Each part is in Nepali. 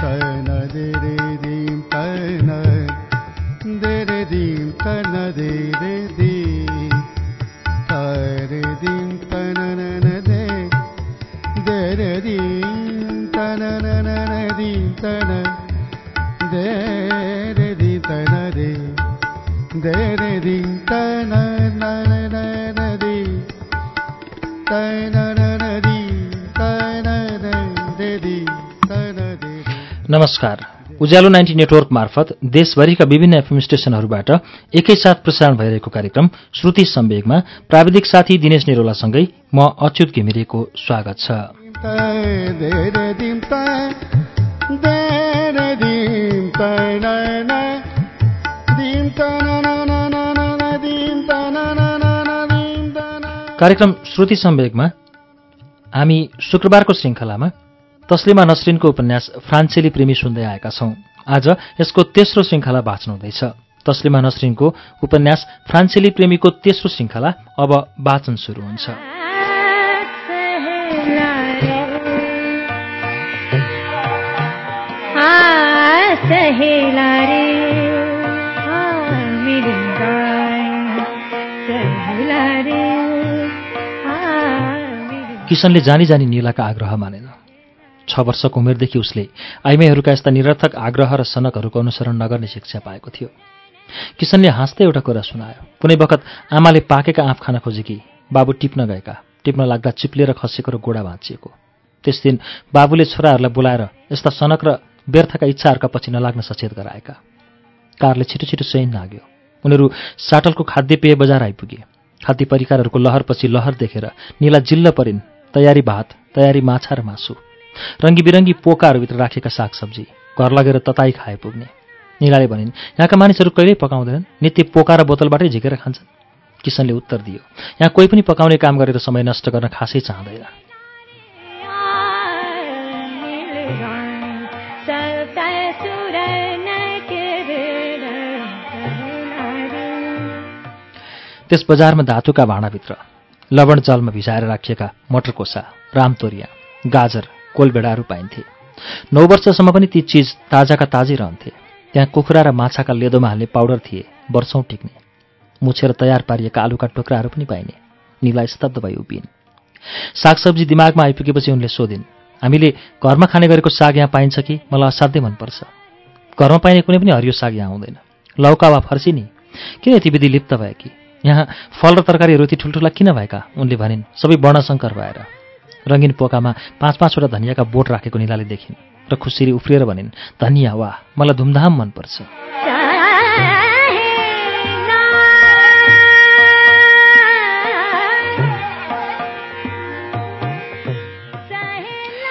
तन नमस्कार। उज्यालो नाइन्टी नेटवर्क मार्फत देशभरिका विभिन्न एफएम स्टेशनहरूबाट एकैसाथ प्रसारण भइरहेको कार्यक्रम श्रुति सम्वेगमा प्राविधिक साथी दिनेश निरोलासँगै म अच्युत घिमिरेको स्वागत छ। कार्यक्रम श्रुति सम्वेगमा हामी शुक्रबारको श्रृङ्खलामा तस्लिमा नसरिनको उपन्यास फ्रान्सेली प्रेमी सुन्दै आएका छौं। आज यसको तेस्रो श्रृङ्खला वाचन हुँदैछ तस्लिमा नसरिनको उपन्यास फ्रान्सेली प्रेमीको तेस्रो श्रृङ्खला अब वाचन सुरु हुन्छ। किसनले जानी जानी निलाका आग्रह मानेन। छ वर्षको उमेरदेखि उसले आइमाईहरूका यस्ता निरर्थक आग्रह र सनकहरूको अनुसरण नगर्ने शिक्षा पाएको थियो। किसनले हाँस्दै एउटा कुरा सुनायो। कुनै बखत आमाले पाकेका आँप खान खोजेकी बाबु टिप्न गएका। टिप्न लाग्दा चिप्लिएर खसेको र गोडा भाँचिएको। त्यस दिन बाबुले छोराहरूलाई बोलाएर यस्ता सनक र व्यर्थका इच्छाहरूका पछि नलाग्न सचेत गराएका। कारले छिटो छिटो सैन लाग्यो उनीहरू साटलको खाद्य पेय बजार आइपुगे। खाद्य परिकारहरूको लहरपछि लहर देखेर निला जिल्ल परिन्। तयारी भात तयारी माछा र मासु। रङ्गी बिरङ्गी पोकाहरूभित्र राखेका सागसब्जी घर लगेर तताई खाए पुग्ने। निलाले भनिन् यहाँका मानिसहरू कहिल्यै पकाउँदैनन्? नित्य पोका र बोतलबाटै झिकेर खान्छन्। किसनले उत्तर दियो यहाँ कोही पनि पकाउने काम गरेर समय नष्ट गर्न खासै चाहँदैन। त्यस बजारमा धातुका भाँडाभित्र लवण जलमा भिजाएर राखिएका मटर कोसा रामतोरिया गाजर कोलबेडाहरू पाइन्थे। नौ वर्षसम्म पनि ती चिज ताजाका ताजै रहन्थे। त्यहाँ कुखुरा र माछाका लेदोमा हाल्ने पाउडर थिए वर्षौँ टिक्ने। मुछेर तयार पारिएका आलुका टुक्राहरू पनि पाइने। निला स्तब्ध भई उभिन्। सागसब्जी दिमागमा आइपुगेपछि उनले सोधिन् हामीले घरमा खाने गरेको साग यहाँ पाइन्छ कि? मलाई असाध्यै मनपर्छ। घरमा पाइने कुनै पनि हरियो साग यहाँ आउँदैन लौका वा फर्सी नि किन यति विधि लिप्त भए कि यहाँ फल र तरकारीहरू यति ठुल्ठुला किन भएका? उनले भनिन् सबै वर्णशङ्कर भएर। रङ्गिन पोकामा पाँच पाँचवटा धनियाँका बोट राखेको निलाले देखिन् र खुसिरी उफ्रिएर भनिन् धनियाँ वाह मलाई धुमधाम मनपर्छ।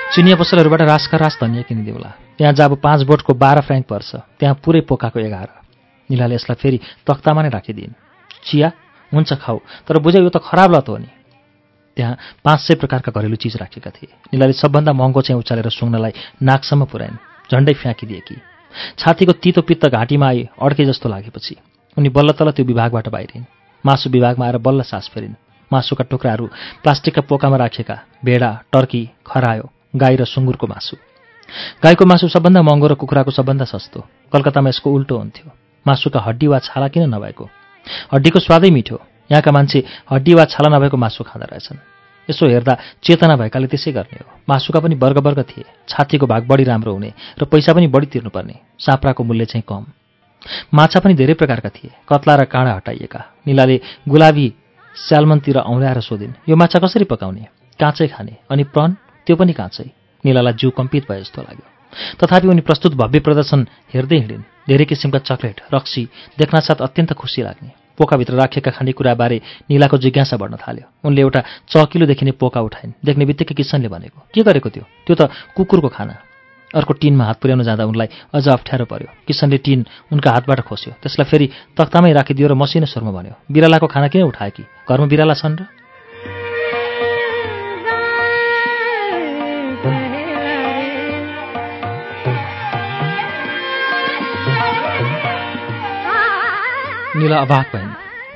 चिनिया पसलहरूबाट रासका रास धनियाँ किनिदेऊला त्यहाँ जब पाँच बोटको बाह्र फ्रेङ्क पर्छ। त्यहाँ पुरै पोकाको एघार निलाले यसलाई फेरि तख्तामा नै राखिदिइन् चिया हुन्छ खाऊ तर बुझ्यौ यो त खराब लत हो नि। त्यहाँ पाँच सय प्रकारका घरेलु चिज राखेका थिए। निलाले सबभन्दा महँगो चाहिँ उचालेर सुँग्नलाई नाकसम्म पुऱ्याइन् झन्डै फ्याँकिदिएकी छातीको तितो पित्त घाँटीमा आई अड्के जस्तो लागेपछि उनी बल्ल तल्ल त्यो विभागबाट बाहिरिन्। मासु विभागमा आएर बल्ल सास फेरिन्। मासुका टुक्राहरू प्लास्टिकका पोकामा राखिएका भेडा टर्की खरायो गाई र सुँगुरको मासु। गाईको मासु सबभन्दा महँगो र कुखुराको सबभन्दा सस्तो। कलकत्तामा यसको उल्टो हुन्थ्यो। मासुका हड्डी वा छाला किन नभएको? हड्डीको स्वादै मिठो। यहाँका मान्छे हड्डी वा छाला नभएको मासु खाँदा रहेछन्। यसो हेर्दा चेतना भएकाले त्यसै गर्ने हो। मासुका पनि वर्ग वर्ग थिए। छातीको भाग बढी राम्रो हुने र पैसा पनि बढी तिर्नुपर्ने। साप्राको मूल्य चाहिँ कम। माछा पनि धेरै प्रकारका थिए। कत्ला र काँडा हटाइएका। निलाले गुलाबी स्यालमनतिर औँल्याएर सोधिन् यो माछा कसरी पकाउने? काँचै खाने? अनि प्रन? त्यो पनि काँचै? निलालाई जिउ कम्पित भए जस्तो लाग्यो। तथापि उनी प्रस्तुत भव्य प्रदर्शन हेर्दै हिँडिन्। धेरै किसिमका चक्लेट रक्सी देख्नासाथ अत्यन्त खुसी लाग्ने। पोकाभित्र राखिएका खानेकुराबारे निलाको जिज्ञासा बढ्न थाल्यो। उनले एउटा चकिलो देखिने पोका उठाइन्। देख्ने बित्तिकै किसनले भनेको के गरेको त्यो? त्यो त कुकुरको खाना। अर्को टिनमा हात पुर्याउन जाँदा उनलाई अझ अप्ठ्यारो पर्यो। किसनले टिन उनका हातबाट खोस्यो। त्यसलाई फेरि तख्तामै राखिदियो र मसिनो स्वरमा भन्यो बिरालाको खाना किन उठाए कि? घरमा बिराला छन् र? निला अभाग भइन्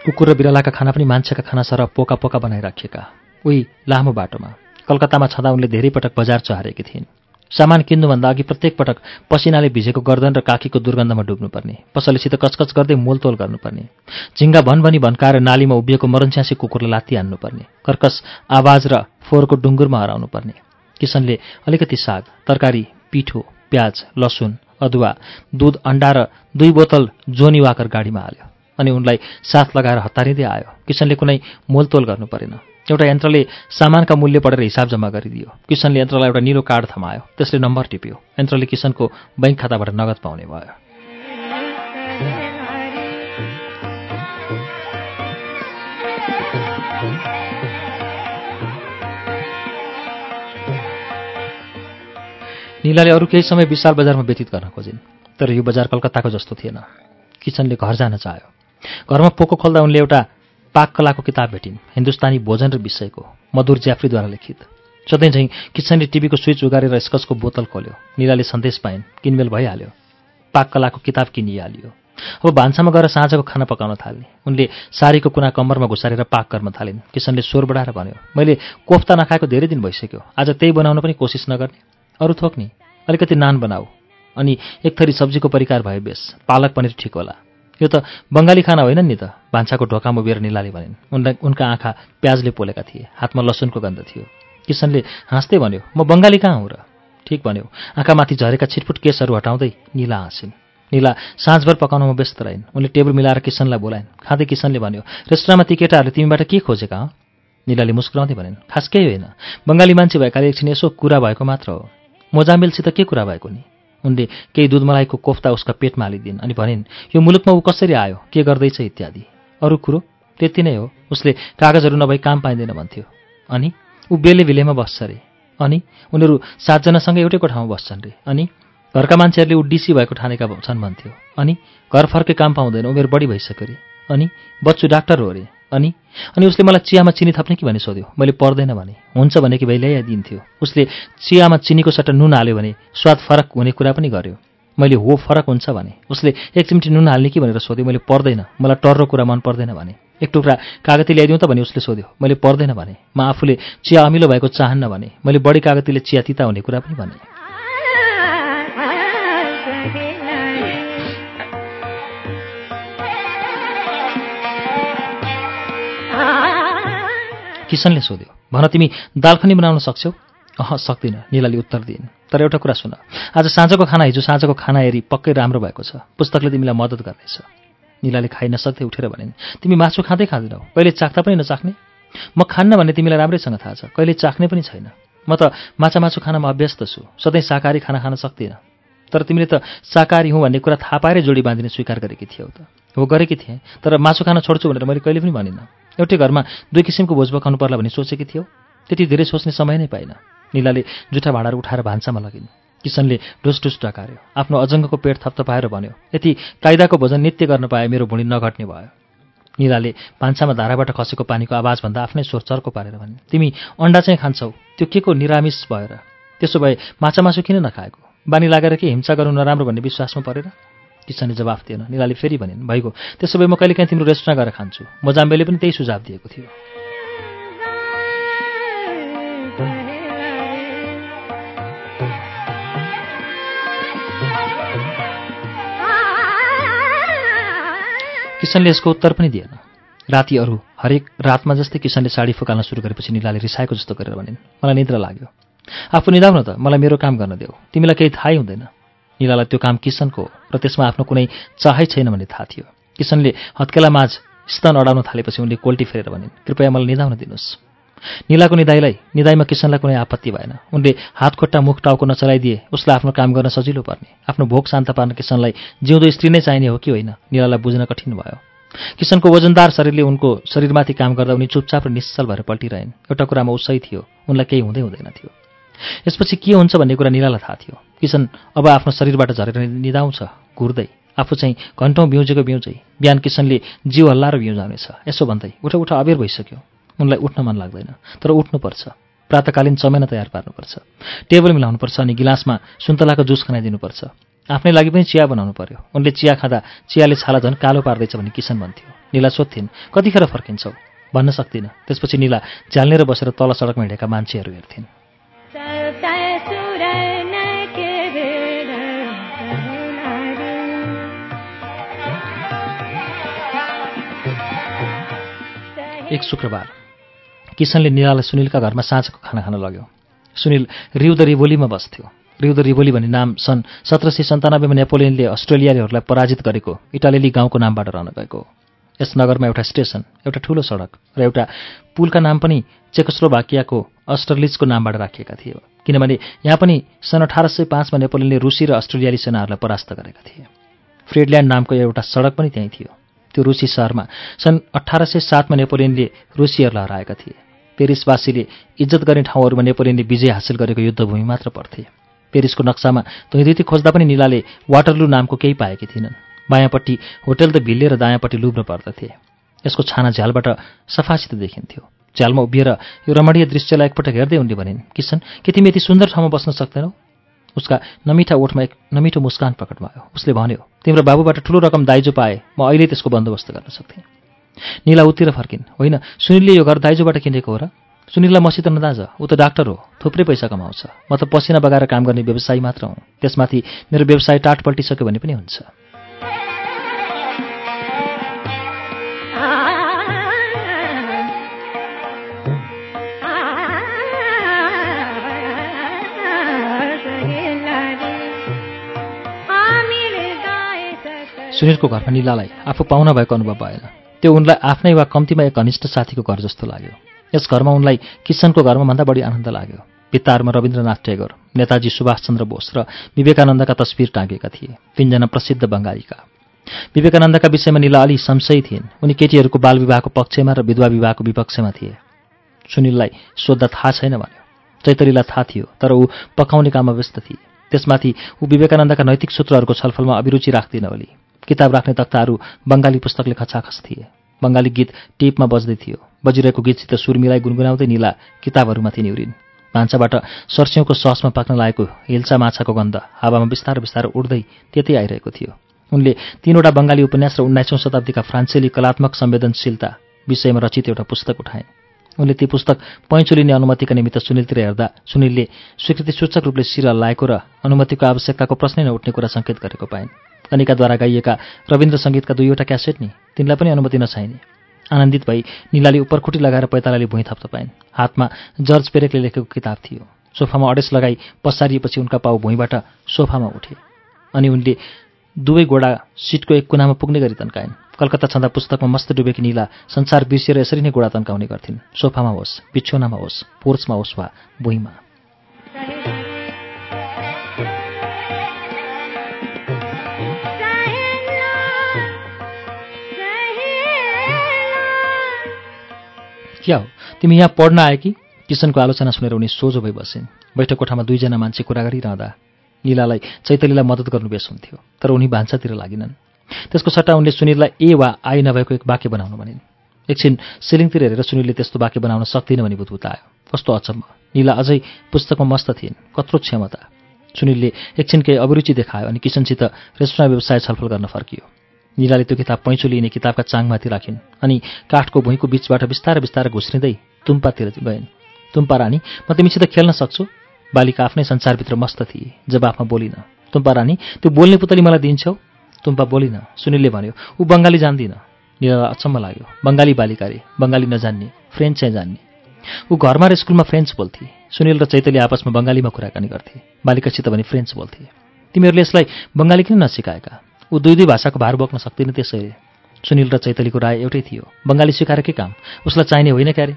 कुकुर र बिरालाका खाना पनि मान्छेका खाना सरह पोका पोका बनाइराखिएका। उही लामो बाटोमा। कलकत्तामा छँदा उनले धेरै पटक बजार चहारेकी थिइन्। सामान किन्नुभन्दा अघि प्रत्येक पटक पसिनाले भिजेको गर्दन र काखीको दुर्गन्धमा डुब्नुपर्ने। पसलेसित कचकच गर्दै मोलतोल गर्नुपर्ने। झिङ्गा भनभनी भन्काएर नालीमा उभिएको मरन्स्यासी कुकुरलाई लात्ती हान्नुपर्ने। कर्कस आवाज र फोहोरको डुङ्गुरमा हराउनुपर्ने। किसनले अलिकति साग तरकारी पिठो प्याज लसुन अदुवा दुध अन्डा र दुई बोतल जोनी वाकर गाडीमा हाल्यो। अनि उनलाई साथ लगाएर हतारिँदै आयो। किसनले कुनै मोलतोल गर्नु परेन। एउटा यन्त्रले सामानका मूल्य पढेर हिसाब जम्मा गरिदियो। किसनले यन्त्रलाई एउटा निलो कार्ड थमायो। त्यसले नम्बर टिप्यो। यन्त्रले किसनको बैङ्क खाताबाट नगद पाउने भयो। निलाले अरू केही समय विशाल बजारमा व्यतीत गर्न खोजिन्। तर यो बजार कलकत्ताको जस्तो थिएन। किचनले घर जान चाह्यो। घरमा पोको खोल्दा उनले एउटा पाक कलाको किताब भेटिन्। हिन्दुस्तानी भोजन र विषयको मधुर ज्याफ्रीद्वारा लिखित। सधैँ झैँ किचनले टिभीको स्विच उगारेर स्कचको बोतल खोल्यो। निलाले सन्देश पाइन् किनमेल भइहाल्यो। पाक कलाको किताब किनिहालियो। अब भान्सामा गएर साँझको खाना पकाउन थाल्ने। उनले सारीको कुना कम्मरमा घुसारेर पाक गर्न थालिन्। किसनले स्वर बढाएर भन्यो मैले कोफ्ता नखाएको धेरै दिन भइसक्यो। आज त्यही बनाउन पनि कोसिस नगर्ने। अरू थोक नि। अलिकति नान बनाऊ। अनि एक थरी सब्जीको परिकार भए बेस। पालक पनिर ठिक होला। यो त बङ्गाली खाना होइन नि त। भान्साको ढोकामा उभिएर निलाले भनिन्। उनलाई उनका आँखा प्याजले पोलेका थिए। हातमा लसुनको गन्ध थियो। किसनले हाँस्दै भन्यो म बङ्गाली कहाँ हुँ र? ठिक भन्यो आँखामाथि झरेका छिटफुट केसहरू हटाउँदै निला हाँसिन्। निला साँझभर पकाउनमा व्यस्त रहन्। उनले टेबल मिलाएर किसनलाई बोलाइन्। खाँदै किसनले भन्यो रेस्टुराँमा ती केटाहरूले तिमीबाट के खोजेका हँ? निलाले मुस्कुराउँदै भनिन् खास केही होइन। बङ्गाली मान्छे भएकाले एकछिन यसो कुरा भएको मात्र हो। मोजामेलसित के कुरा भएको नि? उनले केही दुध मलाइको कोफ्ता उसका पेटमा हालिदिन् अनि भनिन् यो मुलुकमा ऊ कसरी आयो? के गर्दैछ इत्यादि? अरू कुरो त्यति नै हो। उसले कागजहरू नभई काम पाइँदैन भन्थ्यो। अनि ऊ बेले बिलेमा बस्छ अरे अनि उनीहरू सातजनासँग एउटै कोठामा बस्छन् रे। अनि घरका मान्छेहरूले ऊ डिसी भएको ठानेका छन् भन्थ्यो। अनि घर फर्के काम पाउँदैन। उमेर बढी भइसक्यो अरे अनि बच्चु डाक्टर हो अरे अनि? अनि उसले मलाई चियामा चिनी थप्ने कि भने सोध्यो। मैले पर्दैन भने। हुन्छ भने कि भाइ ल्याइदिन्थ्यो। उसले चियामा चिनीको सट्टा नुन हाल्यो भने स्वाद फरक हुने कुरा पनि गर्यो। मैले हो फरक हुन्छ भने। उसले एक चिम्टी नुन हाल्ने कि भनेर सोध्यो। मैले पर्दैन। मलाई टर्रो कुरा मन पर्दैन भने। एक टुक्रा कागती ल्याइदिउँ त भने उसले सोध्यो। मैले पर्दैन भने। म आफूले चिया अमिलो भएको चाहन्न भने। मैले बढी कागतीले चिया तिता हुने कुरा पनि भने। किसनले सोध्यो भन तिमी दालखनी बनाउन सक्छौ? अह सक्दिनँ निलाले उत्तर दिइन्। तर एउटा कुरा सुन आज साँझको खाना हिजो साँझको खाना हेरी पक्कै राम्रो भएको छ। पुस्तकले तिमीलाई मद्दत गर्नेछ निलाले खाइ नसक्दै उठेर भनिन् तिमी मासु खाँदै खाँदैनौ कहिले चाख्दा पनि नचाख्ने? म खान्न भन्ने तिमीलाई राम्रैसँग थाहा छ कहिले चाख्ने पनि छैन। म त माछा मासु खानामा अभ्यस्त छु सधैँ शाकाहारी खाना खान सक्दिनँ। तर तिमीले त शाकाहारी हुँ भन्ने कुरा थाहा पाएरै जोडी बाँधिने स्वीकार गरेकी थियौ त। हो गरेकी थिएँ तर मासु खान छोड्छु भनेर मैले कहिले पनि भनिनँ। एउटै घरमा दुई किसिमको भोज पकाउनु पर्ला भन्ने सोचेकी थियौ। त्यति धेरै सोच्ने समय नै पाइन। निलाले जुठा भाँडाहरू उठाएर भान्सामा लगिन्। किसनले ढुसढुस डकार्यो। आफ्नो अजङ्गको पेट थप्थपाएर भन्यो यति कायदाको भोजन नित्य गर्न पाए मेरो भुँडी नघट्ने भयो। निलाले भान्सामा धाराबाट खसेको पानीको आवाजभन्दा आफ्नै स्वर चर्को पारेर भने तिमी अन्डा चाहिँ खान्छौ त्यो के को निरामिष भएर? त्यसो भए माछा मासु किन नखाएको? बानी लागेर के हिंसा गर्नु नराम्रो भन्ने विश्वासमा परेर? किसनले जवाफ दिएन। निलाले फेरि भनिन् भइगयो। त्यसो भए म कहिले काहीँ तिम्रो रेस्टुरेन्ट गएर खान्छु? मजाम्बेले पनि त्यही सुझाव दिएको थियो। किसनले यसको उत्तर पनि दिएन। राति अरू हरेक रातमा जस्तै किसनले साडी फुकाल्न सुरु गरेपछि निलाले रिसाएको जस्तो गरेर भनिन् मलाई निद्रा लाग्यो। आफू निदाउन त मलाई मेरो काम गर्न देऊ। तिमीलाई केही थाहै हुँदैन। निलालाई त्यो काम किसनको र त्यसमा आफ्नो कुनै चाहै छैन भन्ने थाहा थियो। किसनले हत्केला माझ स्तन अडाउन थालेपछि उनले कोल्टी फेरेर भनिन् कृपया मलाई निदाउन दिनुहोस्। निलाको निदाईलाई निदाईमा किसनलाई कुनै आपत्ति भएन। उनले हात खुट्टा मुख टाउको नचलाइदिए उसलाई आफ्नो काम गर्न सजिलो पर्ने। आफ्नो भोक शान्त पार्न किसनलाई जिउँदो स्त्री नै चाहिने हो कि होइन? निलालाई बुझ्न कठिन भयो। किसनको वजनदार शरीरले उनको शरीरमाथि काम गर्दा उनी चुपचाप र निश्चल भएर पल्टिरहन्। एउटा कुरामा उसै थियो। उनलाई केही हुँदै हुँदैन थियो। यसपछि के हुन्छ भन्ने कुरा निलालाई थाहा थियो। किसन अब आफ्नो शरीरबाट झरेर निदाउँछ घुर्दै। आफू चाहिँ घन्टौँ बिउजेको बिउजै। बिहान किसनले जिउ हल्लाएर बिउजाउनेछ यसो भन्दै उठ उठ अबेर भइसक्यो। उनलाई उठ्न मन लाग्दैन तर उठ्नुपर्छ। प्रातकालीन चमेना तयार पार्नुपर्छ। टेबल मिलाउनुपर्छ अनि गिलासमा सुन्तलाको जुस खनाइदिनुपर्छ। आफ्नै लागि पनि चिया बनाउनु पर्यो। उनले चिया खाँदा चियाले छाला झन् कालो पार्दैछ भने किसन भन्थ्यो। निला सोध्थिन् कतिखेर फर्किन्छौ? भन्न सक्दिनँ। त्यसपछि निला झ्याल्नेर बसेर तल सडकमा हिँडेका मान्छेहरू हेर्थिन्। एक शुक्रबार। किसनले निरालाई सुनिलका घरमा साँझको खाना खान लग्यो। सुनिल रिउद रिभोलीमा बस्थ्यो। रिउद रिभोली भन्ने नाम सन् सत्र सय सन्तानब्बेमा नेपोलियनले अस्ट्रेलियालीहरूलाई पराजित गरेको इटालेली गाउँको नामबाट रहन गएको। यस नगरमा एउटा स्टेसन एउटा ठूलो सडक र एउटा पुलका नाम पनि चेकोस्लोभाकियाको अस्ट्रलिजको नामबाट राखिएका थिए। किनभने यहाँ पनि सन् अठार सय पाँचमा नेपोलियनले रुसी र अस्ट्रेलियाली सेनाहरूलाई परास्त गरेका थिए। फ्रेडल्यान्ड नामको एउटा सडक पनि त्यहीँ थियो। त्यो रुसी सहरमा सन् अठार सय सातमा नेपोलियनले रुसीहरूलाई हराएका थिए। पेरिसवासीले इज्जत गर्ने ठाउँहरूमा नेपोलियनले विजय हासिल गरेको युद्धभूमि मात्र पर्थे। पेरिसको नक्सामा धुइँधुती खोज्दा पनि निलाले वाटरलु नामको केही पाएकी थिइनन् बायाँपट्टि होटल त भिल्ले र दायाँपट्टि लुब्न पर्दथे। यसको छाना झ्यालबाट सफासित देखिन्थ्यो। झ्यालमा उभिएर यो रमणीय दृश्यलाई एकपटक हेर्दै उनले भनिन् किसन के तिमी यति सुन्दर ठाउँमा बस्न सक्दैनौ? उसका नमिठा ओठमा एक नमिठो मुस्कान प्रकट भयो। उसले भन्यो तिम्रो बाबुबाट ठुलो रकम दाइजो पाए। म अहिले त्यसको बन्दोबस्त गर्न सक्थेँ। निला उत्तिर फर्किन् होइन सुनिलले यो घर दाइजोबाट किनेको हो र? सुनिललाई मसित नदाज ऊ त डाक्टर हो थुप्रै पैसा कमाउँछ। म त पसिना बगाएर काम गर्ने व्यवसायी मात्र हुँ। त्यसमाथि मेरो व्यवसाय टाट पल्टिसक्यो भने पनि हुन्छ। सुनिलको घरमा निलालाई आफू पाहुना भएको अनुभव भएन। त्यो उनलाई आफ्नै वा कम्तीमा एक घनिष्ठ साथीको घर जस्तो लाग्यो। यस घरमा उनलाई किसनको घरमा भन्दा बढी आनन्द लाग्यो। भित्ताहरूमा रविन्द्रनाथ टेगोर नेताजी सुभाषचन्द्र बोस र विवेकानन्दका तस्विर टाँगेका थिए। तिनजना प्रसिद्ध बङ्गालीका। विवेकानन्दका विषयमा निला अलि संशय थिइन्। उनी केटीहरूको बाल विवाहको पक्षमा र विधवा विवाहको विपक्षमा थिए। सुनिललाई सोद्धा थाहा छैन भन्यो। चैतरीलाई थाहा थियो तर ऊ पकाउने काममा व्यस्त थिए। त्यसमाथि ऊ विवेकानन्दका नैतिक सूत्रहरूको छलफलमा अभिरुचि राख्दिन ओली। किताब राख्ने तख्ताहरू बङ्गाली पुस्तकले खचाखच थिए। बङ्गाली गीत टेपमा बज्दै थियो। बजिरहेको गीतसित सुर मिलाई गुनगुनाउँदै निला किताबहरूमाथि निउरिन् भान्साबाट सर्स्यौँको ससमा पाक्न लागेको हिल्सा माछाको गन्ध हावामा बिस्तारो बिस्तारो उड्दै त्यतै आइरहेको थियो। उनले तीनवटा बङ्गाली उपन्यास र उन्नाइसौँ शताब्दीका फ्रान्सेली कलात्मक संवेदनशीलता विषयमा रचित एउटा पुस्तक उठाए। उनले ती पुस्तक पैँचो लिने अनुमतिका निमित्त सुनिलतिर हेर्दा सुनिलले स्वीकृति सूचक रूपले शिर हल्लाएको र अनुमतिको आवश्यकताको प्रश्नै नउठ्ने कुरा सङ्केत गरेको पाइन्। कनिकाद्वारा गाइएका रविन्द्र सङ्गीतका दुईवटा क्यासेट नि तिनलाई पनि अनुमति नछाइने। आनन्दित भई निलाले उपरखुटी लगाएर पैतालाले भुइँ थप्न पाइन्। हातमा जर्ज पेरेकले लेखेको किताब थियो। सोफामा अडेस लगाई पसारिएपछि उनका पाउ भुइँबाट सोफामा उठे। अनि उनले दुवै गोडा सिटको एक कुनामा पुग्ने गरी तन्काइन्। कलकत्ता छँदा पुस्तकमा मस्त डुबेकी निला संसार बिर्सिएर यसरी नै गोडा तन्काउने गर्थिन्। सोफामा होस् बिछोनामा होस् पोर्चमा होस् वा भुइँमा। क्या हो? तिमी यहाँ पढ्न आए कि? किसनको आलोचना सुनेर उनी सोझो भई बसिन् बैठक कोठामा दुईजना मान्छे कुरा गरिरहँदा निलालाई चैतलीलाई मद्दत गर्नु बेस हुन्थ्यो तर उनी भान्सातिर लागिनन्। त्यसको सट्टा उनले सुनिललाई ए वा आई नभएको एक वाक्य बनाउनु भनिन्। एकछिन सिलिङतिर हेरेर सुनिलले त्यस्तो वाक्य बनाउन सक्दिनँ भनी आयो कस्तो अचम्म। निला अझै पुस्तकमा मस्त थिइन् कत्रो क्षमता। सुनिलले एकछिन केही अभिरुचि देखायो अनि किसनसित रेस्टुरेन्ट व्यवसाय छलफल गर्न फर्कियो। निलाले त्यो किताब पैँचो लिने किताबका चाङमाथि राखिन् अनि काठको भुइँको बिचबाट बिस्तारै बिस्तारै घुस्रिँदै तुम्पातिर गइन्। तुम्पा रानी म तिमीसित खेल्न सक्छु? बालिका आफ्नै संसारभित्र मस्त थिए जवाफमा बोलिन। तुम्पा रानी त्यो बोल्ने पुतली मलाई दिन्छौ? तुम्पा बोलिन। सुनिलले भन्यो ऊ बङ्गाली जान्दिन। निलालाई अचम्म लाग्यो बङ्गाली बालिका रे बङ्गाली नजान्ने फ्रेन्च चाहिँ जान्ने। ऊ घरमा र स्कुलमा फ्रेन्च बोल्थे। सुनिल र चैतली आपसमा बङ्गालीमा कुराकानी गर्थे। बालिकासित भने फ्रेन्च बोल्थे। तिमीहरूले यसलाई बङ्गाली किन नसिकाएका? ऊ दुई दुई भाषाको भार बोक्न सक्दिन त्यसैले सुनिल र चैतलीको राय एउटै थियो। बङ्गाली सिकाएर के काम? उसलाई चाहिने होइन क्यारे?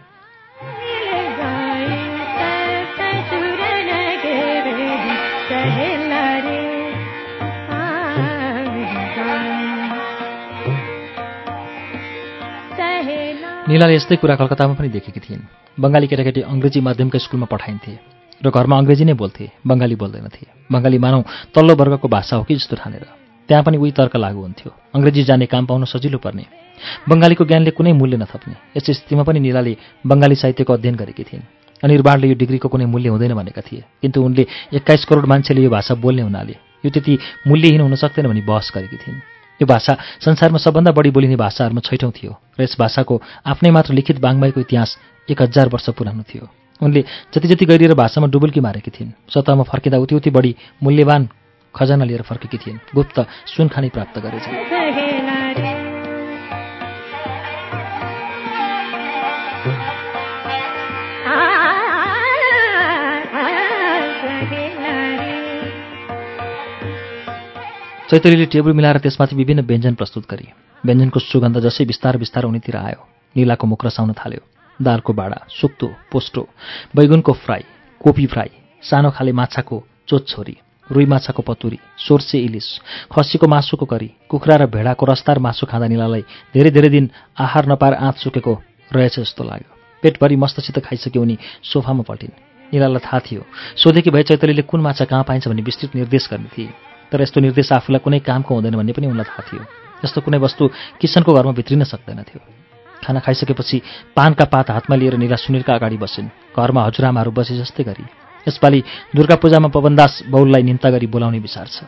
निलाले यस्तै कुरा कलकत्तामा पनि देखेकी थिइन्। बङ्गाली केटाकेटी अङ्ग्रेजी माध्यमका स्कुलमा पठाइन्थे र घरमा अङ्ग्रेजी नै बोल्थे बङ्गाली बोल्दैनथे। बङ्गाली मानौ तल्लो वर्गको भाषा हो कि जस्तो ठानेर। त्यहाँ पनि उही तर्क लागु हुन्थ्यो। अङ्ग्रेजी जाने काम पाउन सजिलो पर्ने। बङ्गालीको ज्ञानले कुनै मूल्य नथप्ने। यस स्थितिमा पनि निलाले बङ्गाली साहित्यको अध्ययन गरेकी थिइन्। अनिर्बाणले यो डिग्रीको कुनै मूल्य हुँदैन भनेका थिए। किन्तु उनले एक्काइस करोड मान्छेले यो भाषा बोल्ने हुनाले यो त्यति मूल्यहीन हुन सक्दैन भनी बहस गरेकी थिइन्। यो भाषा संसारमा सबभन्दा बढी बोलिने भाषाहरूमा छैठौँ थियो र यस भाषाको आफ्नै मात्र लिखित बाङ्माईको इतिहास एक हजार वर्ष पुरानो थियो। उनले जति जति गरिएर भाषामा डुबुल्की मारेकी थिइन्। सतहमा फर्किँदा उति उति बढी मूल्यवान खजाना लिएर फर्केकी थिइन्। गुप्त सुनखानी प्राप्त गरेछ। चैतरीले टेबल मिलाएर त्यसमाथि विभिन्न व्यञ्जन प्रस्तुत गरे। व्यञ्जनको सुगन्ध जसै बिस्तार बिस्तार उनीतिर आयो। निलाको मुख रसाउन थाल्यो। दालको बाडा सुक्तो पोस्टो बैगुनको फ्राई कोपी फ्राई सानो खाले माछाको चोचछोरी। रुई माछाको पतुरी सोर्से इलिस खसीको मासुको करी कुखुरा र भेडाको रस्तार मासु खाँदा निलालाई धेरै धेरै दिन आहार नपाएर आँत सुकेको रहेछ जस्तो लाग्यो। पेटभरि मस्तसित खाइसक्यो उनी सोफामा पल्टिन् निलालाई थाहा थियो सोधेकी भए चैतलीले कुन माछा कहाँ पाइन्छ भन्ने विस्तृत निर्देश गर्ने थिए। तर यस्तो निर्देश आफूलाई कुनै कामको हुँदैन भन्ने पनि उनलाई थाहा थियो। यस्तो कुनै वस्तु किचनको घरमा भित्रिन सक्दैन थियो। खाना खाइसकेपछि पानका पात हातमा लिएर निला सुनिलका अगाडि बसिन्। घरमा हजुरआमाहरू बसे जस्तै गरी। यसपालि दुर्गा पूजामा पवनदास बौललाई निम्ता गरी बोलाउने विचार छ।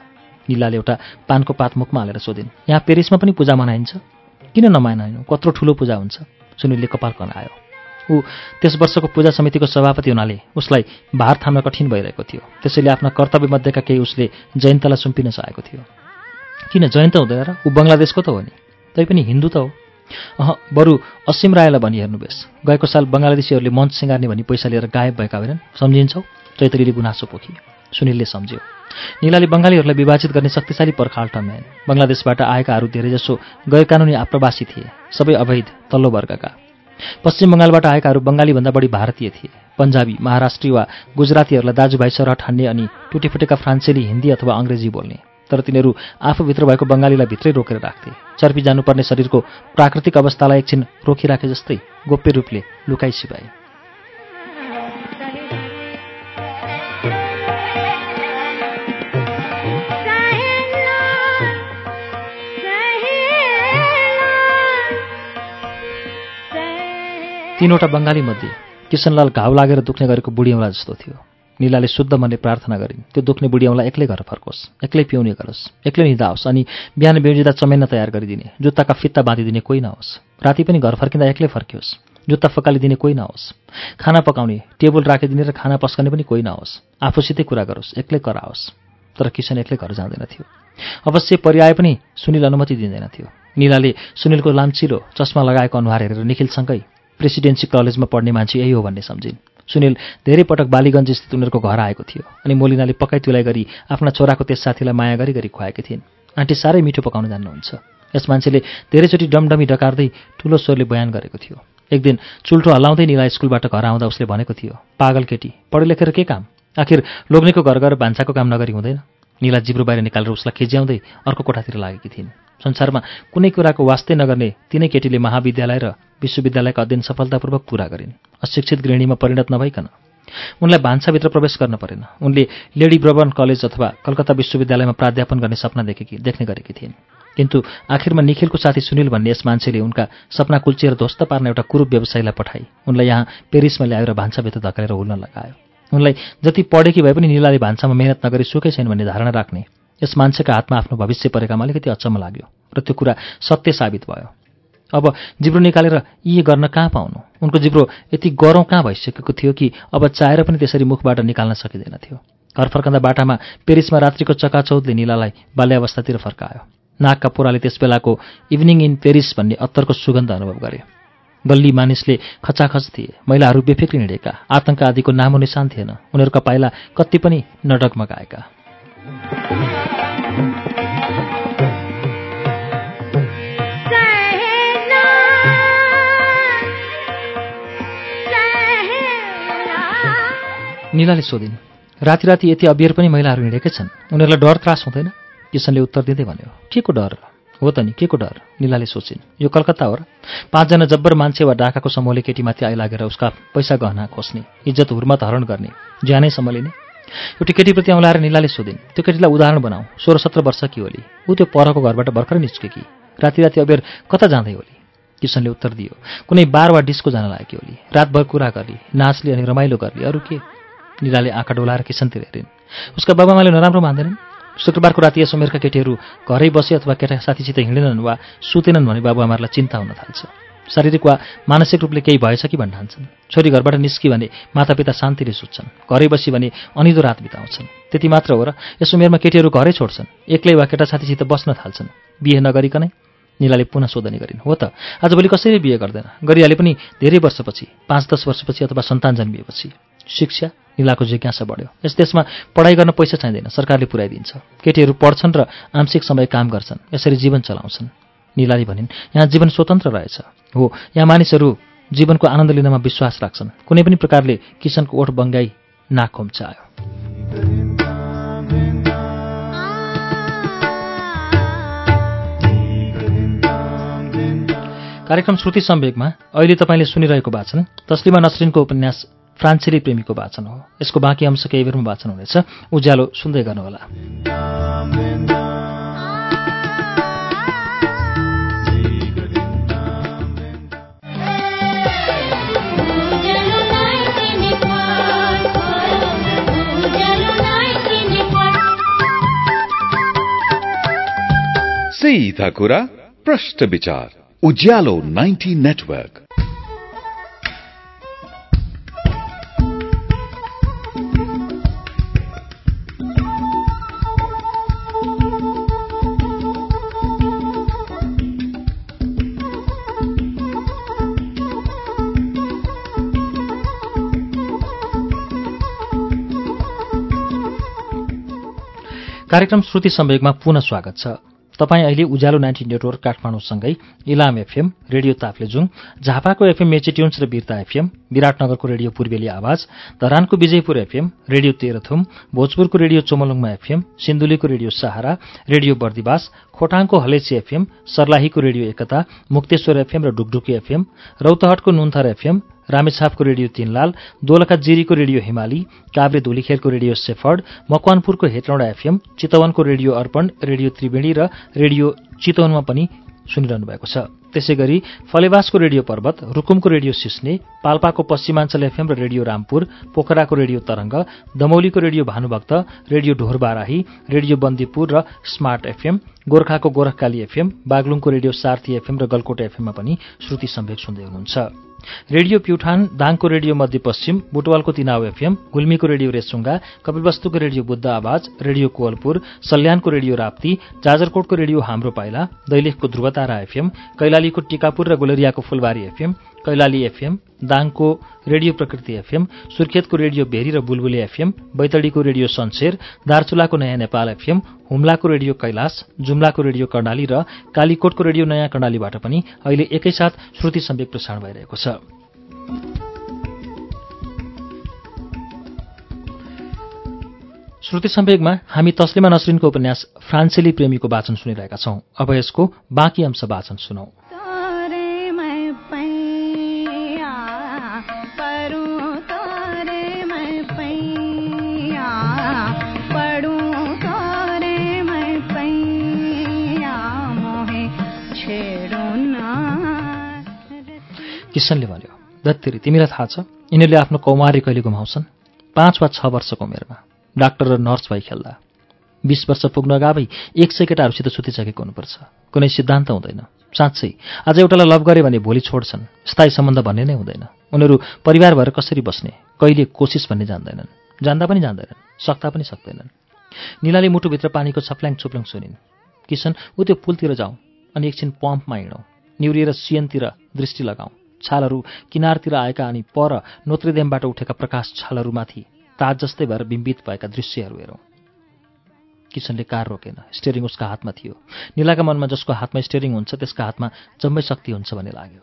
निलाले एउटा पानको पात मुखमा हालेर सोधिन् यहाँ पेरिसमा पनि पूजा मनाइन्छ? किन नमनाइनु? कत्रो ठुलो पूजा हुन्छ? सुनिलले कपाल कनायो। ऊ त्यस वर्षको पूजा समितिको सभापति हुनाले उसलाई भार थाम्न कठिन भइरहेको थियो। त्यसैले आफ्ना कर्तव्यमध्येका केही उसले जयन्तलाई सुम्पिन चाहेको थियो। किन जयन्त हुँदैन र? ऊ बङ्गलादेशको त हो नि। तैपनि हिन्दू त हो। अह बरु असीम रायलाई भनी हेर्नुभएस गएको साल बङ्गलादेशीहरूले मञ्च सिँगार्ने भनी पैसा लिएर गायब भएका होइनन्। सम्झिन्छौ? चैतरीले गुनासो पोखी सुनिलले सम्झ्यो निलाले बङ्गालीहरूलाई विभाजित गर्ने शक्तिशाली पर्खाल टम्याइन् बङ्गलादेशबाट आएकाहरू धेरैजसो गैरकानुनी आप्रवासी थिए सबै अवैध तल्लो वर्गका। पश्चिम बङ्गालबाट आएकाहरू बङ्गालीभन्दा बढी भारतीय थिए। पन्जाबी महाराष्ट्री वा गुजरातीहरूलाई दाजुभाइ सरह ठान्ने अनि टुटीफुटेका फ्रान्सेली हिन्दी अथवा अङ्ग्रेजी बोल्ने। तर तिनीहरू आफूभित्र भएको बङ्गालीलाई भित्रै रोकेर राख्थे। चर्पी जानुपर्ने शरीरको प्राकृतिक अवस्थालाई एकछिन रोकिराखे जस्तै गोप्य रूपले लुकाइ सिपाए। तीनवटा बङ्गालीमध्ये किसनलाल घाउ लागेर दुख्ने गरेको बुढी जस्तो थियो। निलाले शुद्ध मनले प्रार्थना गरिन् त्यो दुख्ने बुढी एक्लै घर फर्कोस् एक्लै पिउने गरोस् एक्लै निदाओस् अनि बिहान बेउजिँदा चमेन्न तयार गरिदिने जुत्ताका फित्ता बाँधिदिने कोही नहोस् राति पनि घर फर्किँदा एक्लै फर्कियोस् जुत्ता फकालिदिने कोही नहोस् खाना पकाउने टेबल राखिदिने र खाना पस्कने पनि कोही नहोस् आफूसितै कुरा गरोस् एक्लै कराओस्। तर किसन एक्लै घर जाँदैन थियो। अवश्य पर्याय पनि सुनिल अनुमति दिँदैन थियो। निलाले सुनिलको लाम्चिलो चस्मा लगाएको अनुहार हेरेर निखिलसँगै प्रेसिडेन्सी कलेजमा पढ्ने मान्छे यही हो भन्ने सम्झिन्। सुनिल धेरै पटक बालीगञ्ज स्थित उनीहरूको घर आएको थियो अनि मोलिनाले पकाइ तुलाइ गरी आफ्ना छोराको त्यस साथीलाई माया गरी गरी खुवाएकी थिइन्। आन्टी साह्रै मिठो पकाउन जान्नुहुन्छ। यस मान्छेले धेरैचोटि डमडमी डकार्दै ठुलो स्वरले बयान गरेको थियो। एक दिन चुल्ठो हल्लाउँदै निला स्कुलबाट घर आउँदा उसले भनेको थियो पागल केटी पढे लेखेर के काम? आखिर लोग्नेको घर गएर भान्साको काम नगरी हुँदैन। निला जिब्रो बाहिर निकालेर उसलाई खिज्याउँदै अर्को कोठातिर लागेकी थिइन्। संसारमा कुनै कुराको वास्तै नगर्ने तिनै केटीले महाविद्यालय र विश्वविद्यालयका अध्ययन सफलतापूर्वक पूरा गरिन्। अशिक्षित गृहिणीमा परिणत नभइकन। उनलाई भान्साभित्र प्रवेश गर्न परेन। उनले लेडी ब्रबन कलेज अथवा कलकत्ता विश्वविद्यालयमा प्राध्यापन गर्ने सपना देखेकी देख्ने गरेकी थिइन्। किन्तु आखिरमा निखिलको साथी सुनिल भन्ने यस मान्छेले उनका सपना कुल्चिएर ध्वस्त पार्न एउटा कुरूप व्यवसायीलाई पठाई। उनलाई यहाँ पेरिसमा ल्याएर भान्साभित्र धकेलेर हुल्न लगायो। उनलाई जति पढेकी भए पनि निलाले भान्सामा मेहनत नगरी सुकै छैन भन्ने धारणा राख्ने यस मान्छेका हातमा आफ्नो भविष्य परेकामा अलिकति अचम्म लाग्यो र त्यो कुरा सत्य साबित भयो। अब जिब्रो निकालेर यी गर्न कहाँ पाउनु? उनको जिब्रो यति गरौँ कहाँ भइसकेको थियो कि अब चाहेर पनि त्यसरी मुखबाट निकाल्न सकिँदैन थियो घर फर्कँदा बाटामा पेरिसमा रात्रिको चकाचौधले निलालाई बाल्यावस्थातिर फर्कायो। नागका पोराले त्यस बेलाको इभिनिङ इन पेरिस भन्ने अत्तरको सुगन्ध अनुभव गरे। गल्ली मानिसले खचाखच थिए। महिलाहरू बेफिक्री हिँडेका। आतङ्क आदिको नामो निशान थिएन। उनीहरूका पाइला कति पनि नडगमगाएका। निलाले सोधिन् राति राति यति अबिर पनि महिलाहरू हिँडेकै छन्। उनीहरूलाई डर त्रास हुँदैन? किसनले उत्तर दिँदै भन्यो के को डर? हो त नि के को डर? निलाले सोचिन् यो कलकत्ता हो र? पाँचजना जब्बर मान्छे वा डाकाको समूहले केटीमाथि आइलागेर उसका पैसा गहना खोज्ने इज्जत हुर्मत हरण गर्ने ज्यानै सम्हालिने। एउटी केटीप्रति औँलाएर निलाले सोधिन् त्यो केटीलाई उदाहरण बनाऊ सोह्र सत्र वर्ष कि होली ऊ त्यो परको घरबाट भर्खरै निस्केकी राति राति अबेर कता जाँदै होली किसनले उत्तर दियो कुनै बार वा डिस्को जान लागेकी होली रातभर कुरा गर्ली नाचले अनि रमाइलो गर्ली। अरू के? निलाले आँखा डोलाएर किसनतिर हेरिन् उसका बाबामाले नराम्रो मान्दैनन्? शुक्रबारको राति यस उमेरका केटीहरू घरै बसे अथवा केटा साथीसित हिँडेनन् वा सुतेनन् भने बाबुआमाहरूलाई चिन्ता हुन थाल्छ। शारीरिक वा मानसिक रूपले केही भएछ कि भन्ठान्छन् छोरी घरबाट निस्की भने मातापिता शान्तिले सुत्छन्। घरै बसी भने अनिदो रात बिताउँछन्। त्यति मात्र हो र यस उमेरमा केटीहरू घरै छोड्छन्। एक्लै वा केटा साथीसित बस्न थाल्छन्। बिहे नगरिकनै निलाले पुनः सोधनी गरिन्। हो त आजभोलि कसैले बिहे गर्दैन। गरिहाले पनि धेरै वर्षपछि पाँच दस वर्षपछि अथवा सन्तान जन्मिएपछि शिक्षा निलाको जिज्ञासा बढ्यो। यस देशमा पढाइ गर्न पैसा चाहिँदैन। सरकारले पुर्याइदिन्छ केटीहरू पढ्छन् र आंशिक समय काम गर्छन्। यसरी जीवन चलाउँछन्। निलाले भनिन् यहाँ जीवन स्वतन्त्र रहेछ। हो यहाँ मानिसहरू जीवनको आनन्द लिनमा विश्वास राख्छन्। कुनै पनि प्रकारले किसनको ओठ बङ्गाई नाक खुम्चायो कार्यक्रम श्रुति सम्वेकमा अहिले तपाईँले सुनिरहेको वाचन तस्लिमा नसरिनको उपन्यास फ्रान्सेली प्रेमीको वाचन हो। यसको बाँकी अंश केही बेरमा वाचन हुनेछ। उज्यालो सुन्दै गर्नुहोला। सीधा कुरा प्रश्न विचार उज्यालो 90 नेटवर्क। कार्यक्रम श्रुति सम्वेकमा पुनः स्वागत छ। तपाईँ अहिले उज्यालो नाइन्टी नेटवर्क काठमाडौँसँगै इलाम एफएम रेडियो ताप्लेजुङ झापाको एफएम मेचिट्युन्स र बिर्ता एफएम विराटनगरको रेडियो पूर्वेली आवाज धरानको विजयपुर एफएम रेडियो तेह्रथुम भोजपुरको रेडियो चोमलुङमा एफएम सिन्धुलीको रेडियो सहारा रेडियो बर्दिवास खोटाङको हलेसी एफएम सर्लाहीको रेडियो एकता मुक्तेश्वर एफएम र डुकडुकी एफएम रौतहटको नुन्थर एफएम रामेछापको रेडियो तीनलाल दोलखा जिरीको रेडियो हिमाली काभ्रे धुलीखेलको रेडियो सेफर्ड मकवानपुरको हेटौँडा एफएम चितवनको रेडियो अर्पण रेडियो त्रिवेणी र रेडियो चितवनमा पनि सुनिरहनु भएको छ। त्यसै गरी फलेवासको रेडियो पर्वत रुकुमको रेडियो सिस्ने पाल्पाको पश्चिमाञ्चल एफएम र रेडियो रामपुर पोखराको radio Tarang दमौलीको radio Bhanubhakta radio Dhorbarahi radio Bandipur र स्मार्ट एफएम गोर्खाको गोरखकाली एफएम बागलुङको रेडियो सार्थी एफएम र गलकोट एफएममा पनि श्रुति सम्वेक सुन्दै हुनुहुन्छ। रेडियो प्युठान दाङको रेडियो मध्यपश्चिम बुटवालको तिनाउ एफएम गुल्मीको रेडियो रेसुङ्गा कपिलवस्तुको रेडियो बुद्ध आवाज रेडियो कोवलपुर सल्यानको रेडियो राप्ती जाजरकोटको रेडियो हाम्रो पाइला दैलेखको ध्रुवतारा एफएम कैलालीको टिकापुर र गुलरियाको फुलबारी एफएम कैलाली एफएम दाङको रेडियो प्रकृति एफएम सुर्खेतको रेडियो भेरी र बुलबुले एफएम बैतडीको रेडियो सन्सेर दार्चुलाको नयाँ नेपाल एफएम हुम्लाको रेडियो कैलाश जुम्लाको रेडियो कर्णाली र कालीकोटको रेडियो नयाँ कर्णालीबाट पनि अहिले एकैसाथ श्रुति सम्वेक प्रसारण भइरहेको छ। श्रुति सम्वेकमा हामी तस्लिमा नसरिनको उपन्यास फ्रान्सेली प्रेमीको वाचन सुनिरहेका छौं। अब यसको बाँकी अंश वाचन सुनौ। किसनले भन्यो दत्तेरी तिमीलाई थाहा छ यिनीहरूले आफ्नो कौमारी कहिले गुमाउँछन्? पाँच वा छ वर्षको उमेरमा। डाक्टर र नर्स भई खेल्दा बिस वर्ष पुग्न अगावै एक सय केटाहरूसित सुतिसकेको हुनुपर्छ। कुनै सिद्धान्त हुँदैन। साँच्चै आज एउटालाई लभ गरे भने भोलि छोड्छन्। स्थायी सम्बन्ध भन्ने नै हुँदैन। उनीहरू परिवार भएर कसरी बस्ने? कहिले कोसिस भन्ने जान्दैनन्। जान्दा पनि जान्दैनन्। सक्दा पनि सक्दैनन्। निलाले मुटुभित्र पानीको छप्ल्याङ छुप्ल्याङ सुनिन्। किसन ऊ त्यो पुलतिर जाउँ अनि एकछिन पम्पमा हिँडौँ। निउरिएर सियनतिर दृष्टि लगाउँ। छालहरू किनारतिर आएका अनि पर नोत्रेदेमबाट उठेका प्रकाश छालहरूमाथि ताज जस्तै भएर बिम्बित भएका दृश्यहरू हेरौँ किसनले कार रोकेन स्टेरिङ उसका हातमा थियो निलाका मनमा जसको हातमा स्टेरिङ हुन्छ त्यसका हातमा जम्मै शक्ति हुन्छ भन्ने लाग्यो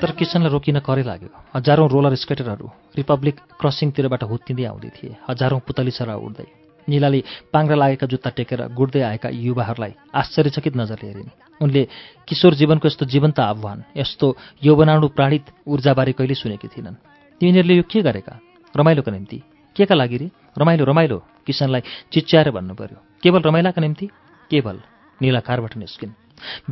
तोरे किसनलाई रोकिन करै लाग्यो। हजारौँ रोलर स्केटरहरू रिपब्लिक क्रसिङतिरबाट हुत्तिँदै आउँदै थिए। हजारौँ पुतली सरा उड्दै निलाले पाङ्रा लागेका जुत्ता टेकेर गुड्दै आएका युवाहरूलाई आश्चर्यचकित नजरले हेरिन्। उनले किशोर जीवनको यस्तो जीवन्त आह्वान यस्तो यौवनाणु प्राणित ऊर्जाबारे कहिले सुनेकी थिएनन् तिनीहरूले यो के गरेका? रमाइलोको निम्ति। के का लागि रे? रमाइलो रमाइलो। किसनलाई चिच्याएर भन्नु पर्यो केवल रमाइलाका निम्ति? केवल निला कारबाट निस्किन्।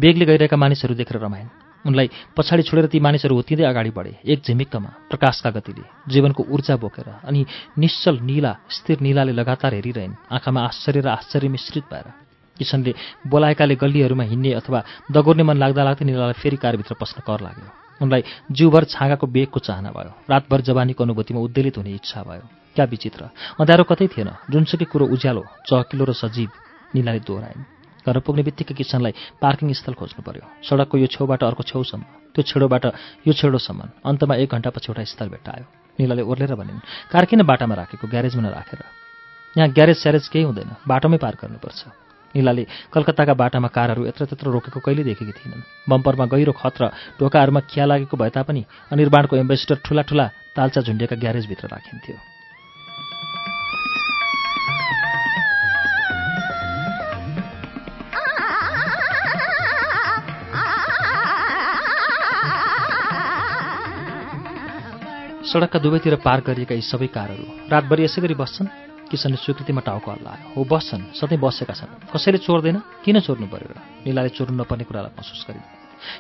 बेगले गइरहेका मानिसहरू देखेर रमाइन्। उनलाई पछाडि छोडेर ती मानिसहरू हुत्तिँदै अगाडि बढे एक झिमिक्कमा प्रकाशका गतिले। जीवनको ऊर्जा बोकेर अनि निश्चल निला स्थिर निलाले लगातार हेरिरहन् आँखामा आश्चर्य र आश्चर्य मिश्रित भएर। किसनले बोलाएकाले गल्लीहरूमा हिँड्ने अथवा दगोर्ने मन लाग्दा लाग्दै निलालाई फेरि कारभित्र पस्न कर लाग्यो। उनलाई जिउभर छाँगाको बेगको चाहना भयो। रातभर जवानीको अनुभूतिमा उद्वेलित हुने इच्छा भयो। क्या विचित्र? अँध्यारो कतै थिएन। जुनसुकै कुरो उज्यालो चहकिलो र सजीव निलाले दोहोऱ्याइन्। घर पुग्ने बित्तिकै किसनलाई पार्किङ स्थल खोज्नु पर्यो। सडकको यो छेउबाट अर्को छेउसम्म त्यो छेडोबाट यो छेडोसम्म अन्तमा एक घन्टापछि एउटा स्थल भेट्टायो निलाले ओर्लेर भनिन् कार किन बाटामा राखेको? ग्यारेजमा नराखेर। यहाँ ग्यारेज स्यारेज केही हुँदैन बाटोमै पार गर्नुपर्छ। निलाले कलकत्ताका बाटामा कारहरू यत्र त्यत्र रोकेको कहिले देखेकी थिइनन् बम्परमा गहिरो खत र ढोकाहरूमा खिया लागेको भए तापनि अनिर्माणको एम्बेसिडर ठुला ठुला तालचा झुन्डिएका ग्यारेजभित्र राखिन्थ्यो। सडकका दुवैतिर पार गरिएका यी सबै कारहरू रातभरि यसै गरी बस्छन्? किसनले स्वीकृतिमा टाउको हल्लायो हो बस्छन्। सधैँ बसेका छन्। कसैले चोर्दैन? किन चोर्नु पर्यो? र निलाले चोर्नु नपर्ने कुरालाई महसुस गरिन्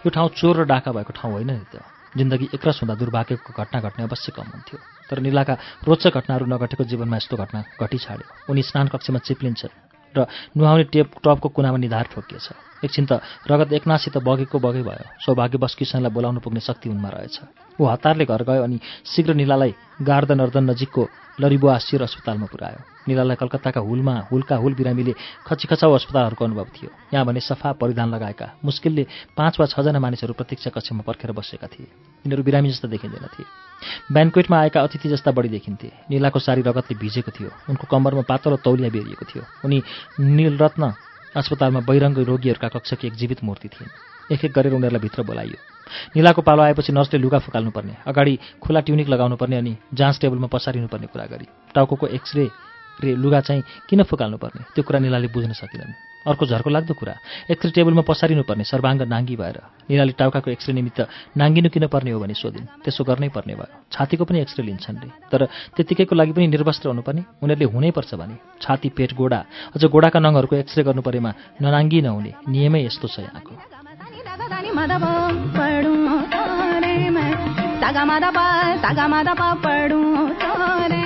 यो ठाउँ चोर र डाका भएको ठाउँ होइन नि त जिन्दगी एकरस हुँदा दुर्भाग्यको घटना घट्ने अवश्य कम हुन्थ्यो। तर निलाका रोचक घटनाहरू नघटेको जीवनमा यस्तो घटना घटी छाड्यो उनी स्नान कक्षमा चिप्लिन्छन्। र नुहाउने टेप टपको कुनामा निधार ठोकिएछ। एकछिन त रगत एकनासित बगेको बगै भयो। सौभाग्यवश किसनलाई बोलाउनु पुग्ने शक्ति उनमा रहेछ। ऊ हतारले घर गयो अनि शीघ्र निलालाई गार्दन अर्दन नजिकको लरिबुवा शिर अस्पतालमा पुर्यायो। निलालाई कलकत्ताका हुलमा हुलका हुल बिरामीले खचिखचाउ अस्पतालहरूको अनुभव थियो। यहाँ भने सफा परिधान लगाएका मुस्किलले पाँच वा छजना मानिसहरू प्रतीक्षा कक्षमा पर्खेर बसेका थिए। यिनीहरू बिरामी जस्ता देखिँदैन थिए। ब्यान्क्वेटमा आएका अतिथि जस्ता बढी देखिन्थे। निलाको सारी रगतले भिजेको थियो। उनको कम्मरमा पातलो तौलिया बेरिएको थियो। उनी नीलरत्न अस्पतालमा बहिरङ्ग रोगीहरूका कक्षकी एक जीवित मूर्ति थिइन्। एक एक गरेर उनीहरूलाई भित्र बोलाइयो। निलाको पालो आएपछि नर्सले लुगा फुकाल्नुपर्ने अगाडि खुला ट्युनिक लगाउनुपर्ने अनि जाँच टेबलमा पसारिनुपर्ने कुरा गरी टाउको एक्सरे रे लुगा चाहिँ किन फुकाल्नुपर्ने त्यो कुरा निलाले बुझ्न सकिनन् अर्को झर्को लाग्दो कुरा एक्सरे टेबलमा पसारिनुपर्ने सर्वाङ्ग नाङ्गी भएर निलाले टाउकाको एक्सरे निमित्त नाङ्गिनु किन पर्ने हो भने सोधिन् त्यसो गर्नै पर्ने भयो। छातीको पनि एक्सरे लिन्छन् रे। तर त्यत्तिकैको लागि पनि निर्वस्त्र हुनुपर्ने। उनीहरूले हुनैपर्छ भने छाती पेट गोडा अझ गोडाका नङहरूको एक्सरे गर्नु परेमा ननाङ्गी नहुने नियमै यस्तो छ यहाँको। दानी मद प पडू तोरे मैं सागा मद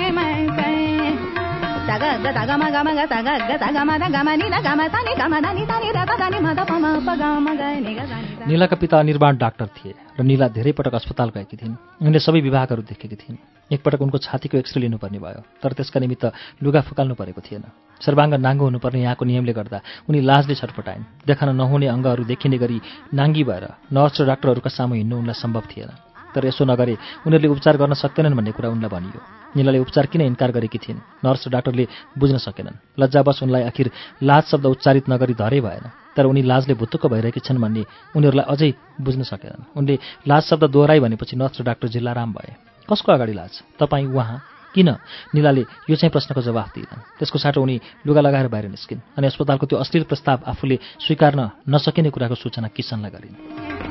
ग पिता निर्माण डाक्टर थिए र निला धेरै पटक अस्पताल गएकी थिइन्। उनले सबै विभागहरू देखेकी थिइन्। एकपटक उनको छातीको एक्सरे लिनुपर्ने भयो तर त्यसका निमित्त लुगा फुकाल्नु परेको थिएन। सर्वाङ्ग नाङ्गो हुनुपर्ने यहाँको नियमले गर्दा उनी लाजले छटपटाइन्। देखान नहुने अङ्गहरू देखिने गरी नाङ्गी भएर नर्स र डाक्टरहरूका सामु हिँड्नु उनलाई सम्भव थिएन। तर यसो नगरे उनीहरूले उपचार गर्न सक्दैनन् भन्ने कुरा उनलाई भनियो। निलाले उपचार किन इन्कार गरेकी थिइन्? नर्स र डाक्टरले बुझ्न सकेनन्। लज्जावश उनलाई आखिर लाज शब्द उच्चारित नगरी धरै भएन। तर उनी लाजले भुत्तुक्क भइरहेकी छन् भन्ने उनीहरूलाई अझै बुझ्न सकेनन्। उनले लाज शब्द दोहोऱ्याइ भनेपछि नर्स र डाक्टर जिल्लाराम भए। कसको अगाडि लाज? तपाईँ उहाँ? किन? निलाले यो चाहिँ प्रश्नको जवाफ दिएनन्। त्यसको साटो उनी लुगा लगाएर बाहिर निस्किन्। अनि अस्पतालको त्यो अश्लील प्रस्ताव आफूले स्वीकार्न नसकिने कुराको सूचना किसनलाई गरिन्?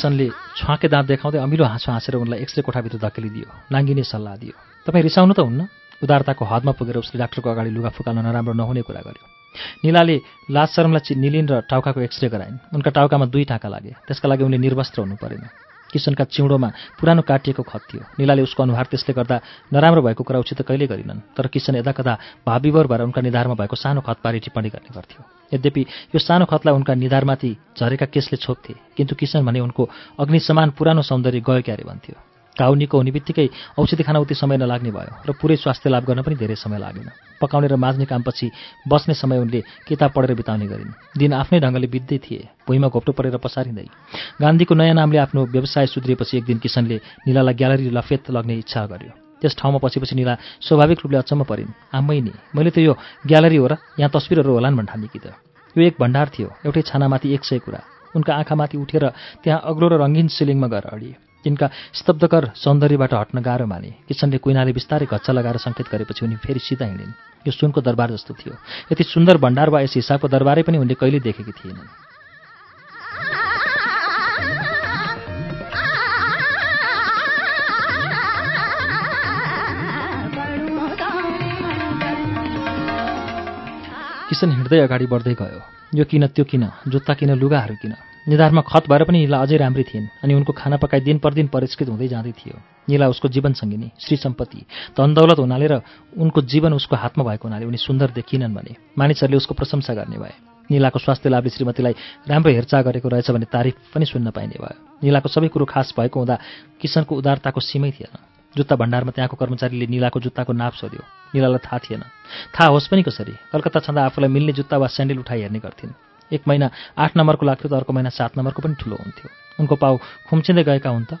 किसनले छुवाके दाँत देखाउँदै अमिलो हाँसो हाँसेर उनलाई एक्सरे कोठाभित्र धकेलिदियो नाङ्गिने सल्लाह दियो। तपाईँ रिसाउनु त हुन्न? उदारताको हदमा पुगेर उसले डाक्टरको अगाडि लुगा फुकाल्न नराम्रो नहुने कुरा गर्यो। निलाले लाज शरमलाई निलिन् र टाउकाको एक्सरे गराइन्। उनका टाउकामा दुई टाँका लागे। त्यसका लागि उनले निर्वस्त्र हुनु परेन। किसनका चिउँडोमा पुरानो काटिएको खत थियो। निलाले उसको अनुहार त्यसले गर्दा नराम्रो भएको कुरा उचित कहिल्यै गरिनन् तर किसन यदा कदा भाविभर भएर उनका निधारमा भएको सानो खतबारे टिप्पणी गर्ने गर्थ्यो। यद्यपि यो सानो खतलाई उनका निधारमाथि झरेका केसले छोप्थे किन्तु किसन भने उनको अग्निसमान पुरानो सौन्दर्य गयो क्यारे भन्थ्यो। घाउ निको हुने बित्तिकै औषधि खान उति समय नलाग्ने भयो र पुरै स्वास्थ्य लाभ गर्न पनि धेरै समय लागेन। पकाउने र माझ्ने कामपछि बस्ने समय उनले किताब पढेर बिताउने गरिन्। दिन आफ्नै ढङ्गले बित्दै थिए। भुइँमा घोप्टो परेर पसारिँदै। गान्धीको नयाँ नामले आफ्नो व्यवसाय सुध्रिएपछि एक दिन किसनले निलालाई ग्यालरी लफेत लग्ने इच्छा गर्यो। त्यस ठाउँमा पसेपछि निला स्वाभाविक रूपले अचम्म परिन्। आम्मै नि मैले त यो ग्यालरी हो र यहाँ तस्विरहरू होलान् भन्ठाने कि त यो एक भण्डार थियो। एउटै छानामाथि एक सय कुरा। उनका आँखामाथि उठेर त्यहाँ अग्लो र रङ्गीन सिलिङमा गएर अडिए। तिनका स्तब्धकर सौन्दर्यबाट हट्न गाह्रो माने। किसनले कुइनाले बिस्तारै घच्चा लगाएर सङ्केत गरेपछि उनी फेरि सिधा हिँडिन्। यो सुनको दरबार जस्तो थियो। यति सुन्दर भण्डार वा यस हिसाबको दरबारै पनि उनले कहिले देखेकी थिएनन्। किसन हिँड्दै अगाडि बढ्दै गयो। यो किन त्यो किन? जुत्ता किन लुगाहरू किन? निधारमा खत भएर पनि निला अझै राम्री थिइन् अनि उनको खाना पकाइ दिन पर दिन परिष्कृत हुँदै जाँदै थियो। निला उसको जीवन सङ्गिनी श्री सम्पत्ति धन दौलत हुनाले र उनको जीवन उसको हातमा भएको हुनाले उनी सुन्दर देखिनन् भने मानिसहरूले उसको प्रशंसा गर्ने भए। निलाको स्वास्थ्य लाभले श्रीमतीलाई राम्रो हेरचाह गरेको रहेछ भने तारिफ पनि सुन्न पाइने भयो। निलाको सबै कुरो खास भएको हुँदा किसनको उदारताको सीमै थिएन। जुत्ता भण्डारमा त्यहाँको कर्मचारीले निलाको जुत्ताको नाप सोध्यो। निलालाई थाहा थिएन। थाहा होस् पनि कसरी? कलकत्ता छँदा आफूलाई मिल्ने जुत्ता वा स्यान्डल उठाइ हेर्ने गर्थिन्। एक महिना आठ नम्बरको लाग्थ्यो त अर्को महिना सात नम्बरको पनि ठुलो हुन्थ्यो। उनको पाउ खुम्चिँदै गएका हुन् त।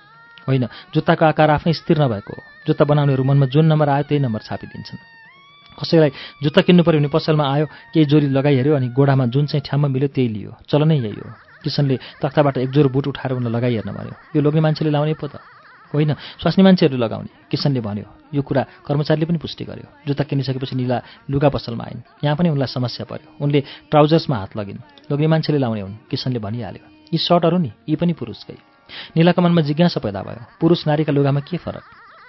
होइन जुत्ताको आकार आफ्नै स्थिर नभएको जुत्ता बनाउनेहरू मनमा जुन नम्बर आयो त्यही नम्बर छापिदिन्छन्। कसैलाई जुत्ता किन्नु पऱ्यो भने पसलमा आयो केही जोरी लगाइहेऱ्यो अनि गोडामा जुन चाहिँ ठ्याम्म मिल्यो त्यही लियो। चलनै यही हो। किसनले तख्ताबाट एक जोर बुट उठाएर उनलाई लगाइहेर्न भन्यो। यो लोग्ने मान्छेले लाउने पो त। होइन। स्वास्नी मान्छेहरूले लगाउने किसनले भन्यो यो कुरा कर्मचारीले पनि पुष्टि गर्यो। जुत्ता किनिसकेपछि निला लुगा पसलमा आइन्। यहाँ पनि उनलाई समस्या पर्यो। उनले ट्राउजर्समा हात लगिन्। लोग्ने मान्छेले लाउने हुन्। किसनले भनिहाल्यो यी सर्टहरू नि यी पनि पुरुषकै निलाको मनमा जिज्ञासा पैदा भयो। पुरुष नारीका लुगामा के फरक?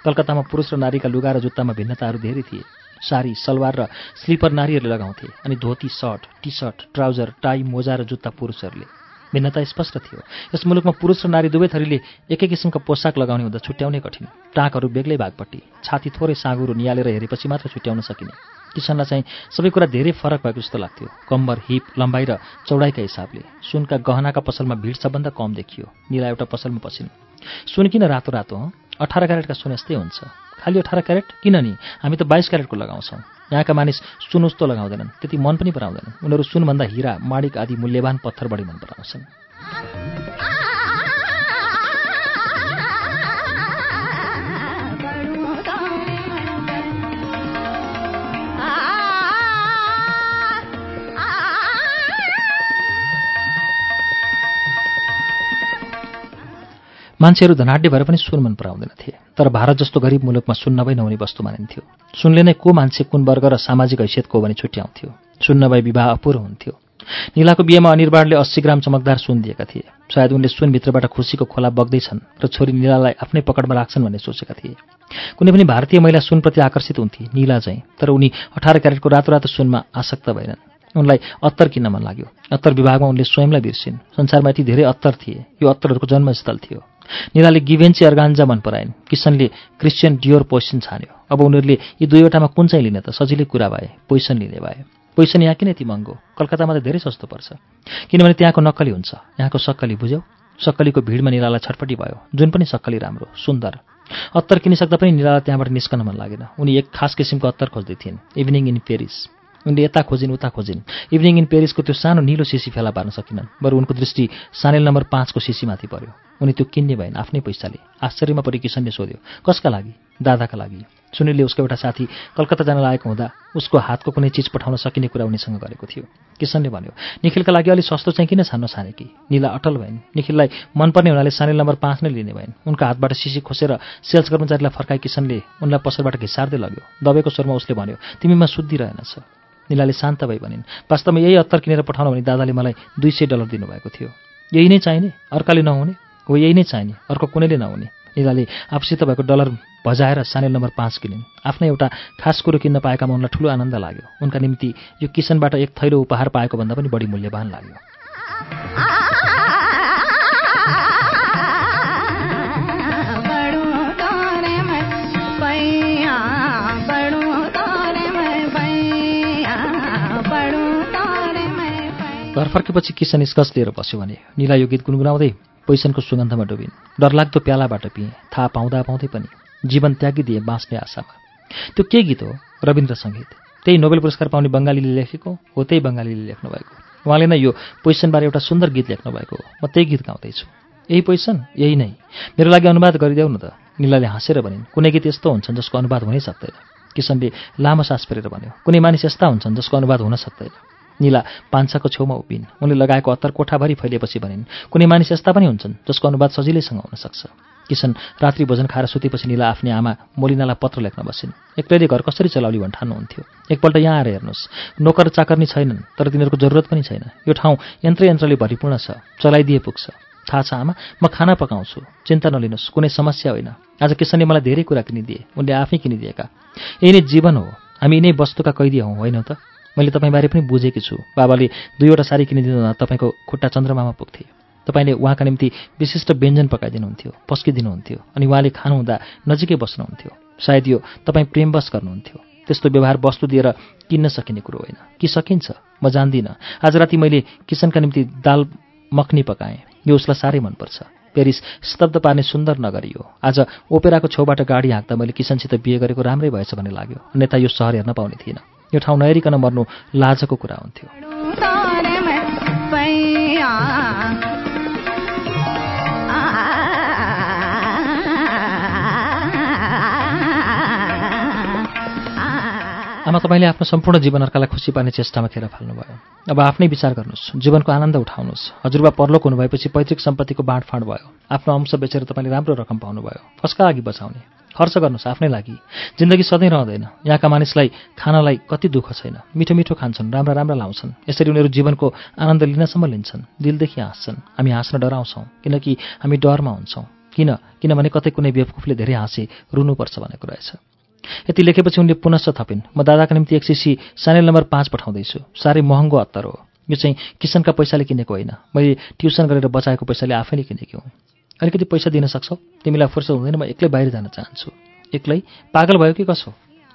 कलकत्तामा पुरुष र नारीका लुगा र जुत्तामा भिन्नताहरू धेरै थिए। सारी सलवार र स्लिपर नारीहरूले लगाउँथे अनि dhoti shirt T shirt trouser tie मोजा र जुत्ता पुरुषहरूले। भिन्नता स्पष्ट थियो। यस मुलुकमा पुरुष र नारी दुवै थरीले एकै किसिमका पोसाक लगाउने हुँदा छुट्याउनै कठिन। टाँकहरू बेग्लै भागपट्टि छाती थोरै साँगुरो निहालेर हेरेपछि मात्र छुट्याउन सकिने। किसनलाई चाहिँ सबै कुरा धेरै फरक भएको जस्तो लाग्थ्यो। कम्बर हिप लम्बाइ र चौडाइका हिसाबले सुनका गहनाका पसलमा भिड सबभन्दा कम देखियो। निला एउटा पसलमा पसिन्। सुन किन रातो रातो अठार क्यारेटका सुन यस्तै हुन्छ। खालि अठार क्यारेट? किन नि हामी त बाइस क्यारेटको लगाउँछौँ। यहाँका मानिस सुन उस्तो लगाउँदैनन्। त्यति मन पनि पराउँदैनन्। उनीहरू सुनभन्दा हिरा माणिक आदि मूल्यवान पत्थर बढी मन पराउँछन्। मान्छेहरू धनाढ्य भएर पनि सुन मन पराउँदैनथे तर भारत जस्तो गरिब मुलुकमा सुन नभई नहुने वस्तु मानिन्थ्यो। सुनले नै को मान्छे कुन वर्ग र सामाजिक हैसियतको हो भने छुट्याउँथ्यो। सुन नभई विवाह अपुरो हुन्थ्यो। निलाको बिहेमा अनिर्बाणले अस्सी ग्राम चमकदार सुन दिएका थिए। सायद उनले सुनभित्रबाट खुसीको खोला बग्दैछन् र छोरी निलालाई आफ्नै पकडमा राख्छन् भन्ने सोचेका थिए। कुनै पनि भारतीय महिला सुनप्रति आकर्षित हुन्थे निला चाहिँ तर उनी अठार क्यारेटको रातो रातो सुनमा आसक्त भएनन्। उनलाई अत्तर किन्न मन लाग्यो। अत्तर विभागमा उनले स्वयंलाई बिर्सिन्। संसारमा यति धेरै अत्तर थिए। यो अत्तरहरूको जन्मस्थल थियो। निलाले गिभेन्ची अर्गान्जा मन पराइन्। किसनले क्रिस्चियन डियोर पोइसन छान्यो। अब उनीहरूले यी दुईवटामा कुन चाहिँ लिने त? सजिलै कुरा भए पोइसन लिने भए। पोइसन यहाँ किन यति महँगो? कलकत्तामा त धेरै सस्तो पर्छ। किनभने त्यहाँको नक्कली हुन्छ। यहाँको सक्कली बुझ्यौ? सक्कलीको भिडमा निलालाई छटपट्टि भयो। जुन पनि सक्कली राम्रो सुन्दर। अत्तर किनिसक्दा पनि निलालाई त्यहाँबाट निस्कन मन लागेन। उनी एक खास किसिमको अत्तर खोज्दै थिइन्। Evening in Paris. उनले यता खोजिन् उता खोजिन्। इभिनिङ इन पेरिसको त्यो सानो निलो सिसी फेला पार्न सकिनन् बरु उनको दृष्टि सानेल नम्बर पाँचको सिसीमाथि पर्यो। उनी त्यो किन्ने भएन आफ्नै पैसाले। आश्चर्यमा परि किसनले सोध्यो कसका लागि? दादाका लागि? सुनिलले उसको एउटा साथी कलकत्ता जान लागेको हुँदा उसको हातको कुनै चिज पठाउन सकिने कुरा उनीसँग गरेको थियो। किसनले भन्यो निखिलका लागि अलिक सस्तो चाहिँ किन छान्न छाने कि निला अटल भइन्। निखिललाई मनपर्ने हुनाले सानेल नम्बर पाँच नै लिने भइन्। उनका हातबाट सिसी खोसेर सेल्स कर्मचारीलाई फर्काए किसनले उनलाई पसलबाट घिसार्दै लग्यो। दबेको स्वरमा उसले भन्यो तिमीमा शुद्धि रहेनछ। निलाले शान्त भई भनिन् वास्तवमा यही अत्तर किनेर पठाउन भने दादाले मलाई दुई सय डलर दिनुभएको थियो। यही नै चाहिने? अर्काले नहुने? हो यही नै चाहिने। अर्को कुनैले नहुने? निलाले आफूसित भएको डलर भजाएर सानेल नम्बर पाँच किनिन्। आफ्नै एउटा खास कुरो किन्न पाएकामा उनलाई ठुलो आनन्द लाग्यो। उनका निम्ति यो किसनबाट एक थैलो उपहार पाएको भन्दा पनि बढी मूल्यवान लाग्यो। फर्केपछि किसन निष्कस लिएर बस्यो भने निला यो गीत गुनगुनाउँदै पैसनको सुगन्धमा डुबिन्। डरलाग्दो प्यालाबाट पिएँ। थाहा पाउँदा पाउँदै पनि जीवन त्यागिदिए बाँच्ने आशामा। त्यो के गीत हो? रविन्द्र सङ्गीत। त्यही नोबेल पुरस्कार पाउने बङ्गालीले लेखेको हो त्यही बङ्गालीले लेख्नुभएको। उहाँले नै यो पोइसनबारे एउटा सुन्दर गीत लेख्नुभएको हो। म त्यही गीत गाउँदैछु। यही पोइसन यही नै। मेरो लागि अनुवाद गरिदेऊ न त। निलाले हाँसेर भनिन् कुनै गीत यस्तो हुन्छन् जसको अनुवाद हुनै सक्दैन। किसनले लामो सास फेरेर भन्यो कुनै मानिस यस्ता हुन्छन् जसको अनुवाद हुन सक्दैन। निला पान्छाको छेउमा उभिन्। उनले लगाएको अत्तर कोठाभरि फैलिएपछि भनिन् कुनै मानिस यस्ता पनि हुन्छन् जसको अनुवाद सजिलैसँग हुन सक्छ। किसन रात्रि भोजन खाएर सुतेपछि निला आफ्नै आमा मोलिनालाई पत्र लेख्न बसिन्। एक्लैले घर कसरी चलाउली भन् ठान्नुहुन्थ्यो? एकपल्ट यहाँ आएर हेर्नुहोस् नोकर चाकर्नी छैनन् तर तिनीहरूको जरुरत पनि छैन। यो ठाउँ यन्त्र यन्त्रले भरिपूर्ण छ चलाइदिए पुग्छ। थाहा छ आमा म खाना पकाउँछु। चिन्ता नलिनुहोस् कुनै समस्या होइन। आज किसनले मलाई धेरै कुरा किनिदिए। उनले आफै किनिदिएका। यही नै जीवन हो। हामी यिनै वस्तुका कैदी हौँ होइन त? मैले तपाईँबारे पनि बुझेकी छु। बाबाले दुईवटा साडी किनिदिँदा तपाईँको खुट्टा चन्द्रमामा पुग्थे तपाईँले उहाँका निम्ति विशिष्ट व्यञ्जन पकाइदिनुहुन्थ्यो पस्किदिनुहुन्थ्यो अनि उहाँले खानुहुँदा नजिकै बस्नुहुन्थ्यो। सायद यो तपाईँ प्रेमवश गर्नुहुन्थ्यो। त्यस्तो व्यवहार वस्तु दिएर किन्न सकिने कुरो होइन। कि सकिन्छ? म जान्दिनँ। आज राति मैले किसनका निम्ति दाल मखनी पकाएँ। यो उसलाई साह्रै मनपर्छ। पेरिस स्तब्ध पार्ने सुन्दर नगरी हो। आज ओपेराको छेउबाट गाडी हाँक्दा मैले किसनसित बिहे गरेको राम्रै भएछ भन्ने लाग्यो। अन्यथा यो सहर हेर्न पाउने थिइनँ। यो ठाउँ नहेरिकन मर्नु लाजको कुरा हुन्थ्यो। आमा तपाईँले आफ्नो सम्पूर्ण जीवन अर्कालाई खुसी पार्ने चेष्टामा खेर फाल्नुभयो। अब आफ्नै विचार गर्नुहोस्। जीवनको आनन्द उठाउनुहोस्। हजुरबा परलोक हुनुभएपछि पैतृक सम्पत्तिको बाँडफाँड भयो। आफ्नो अंश बेचेर तपाईँले राम्रो रकम पाउनुभयो। कसका लागि बचाउने। खर्च गर्नुहोस् आफ्नै लागि। जिन्दगी सधैँ रहँदैन। यहाँका मानिसलाई खानालाई कति दुःख छैन। मिठो मिठो खान्छन् राम्रा राम्रा लाउँछन्। यसरी उनीहरू जीवनको आनन्द लिनसम्म लिन्छन्। दिलदेखि हाँस्छन्। हामी हाँस्न डराउँछौँ किनकि हामी डरमा हुन्छौँ। किन? किनभने कतै कुनै बेवकुफले धेरै हाँसे रुनुपर्छ भनेको रहेछ। यति लेखेपछि उनले पुनश्च थपिन् म दादाका निम्ति एक सिसी सानेल नम्बर पाँच पठाउँदैछु। साह्रै महँगो अत्तर हो। यो चाहिँ किसनका पैसाले किनेको होइन। मैले ट्युसन गरेर बचाएको पैसाले आफैले किनेकी हुँ। अलिकति पैसा दिन सक्छौ? तिमीलाई फुर्सद हुँदैन म एक्लै बाहिर जान चाहन्छु। एक्लै? पागल भयो कि कसो?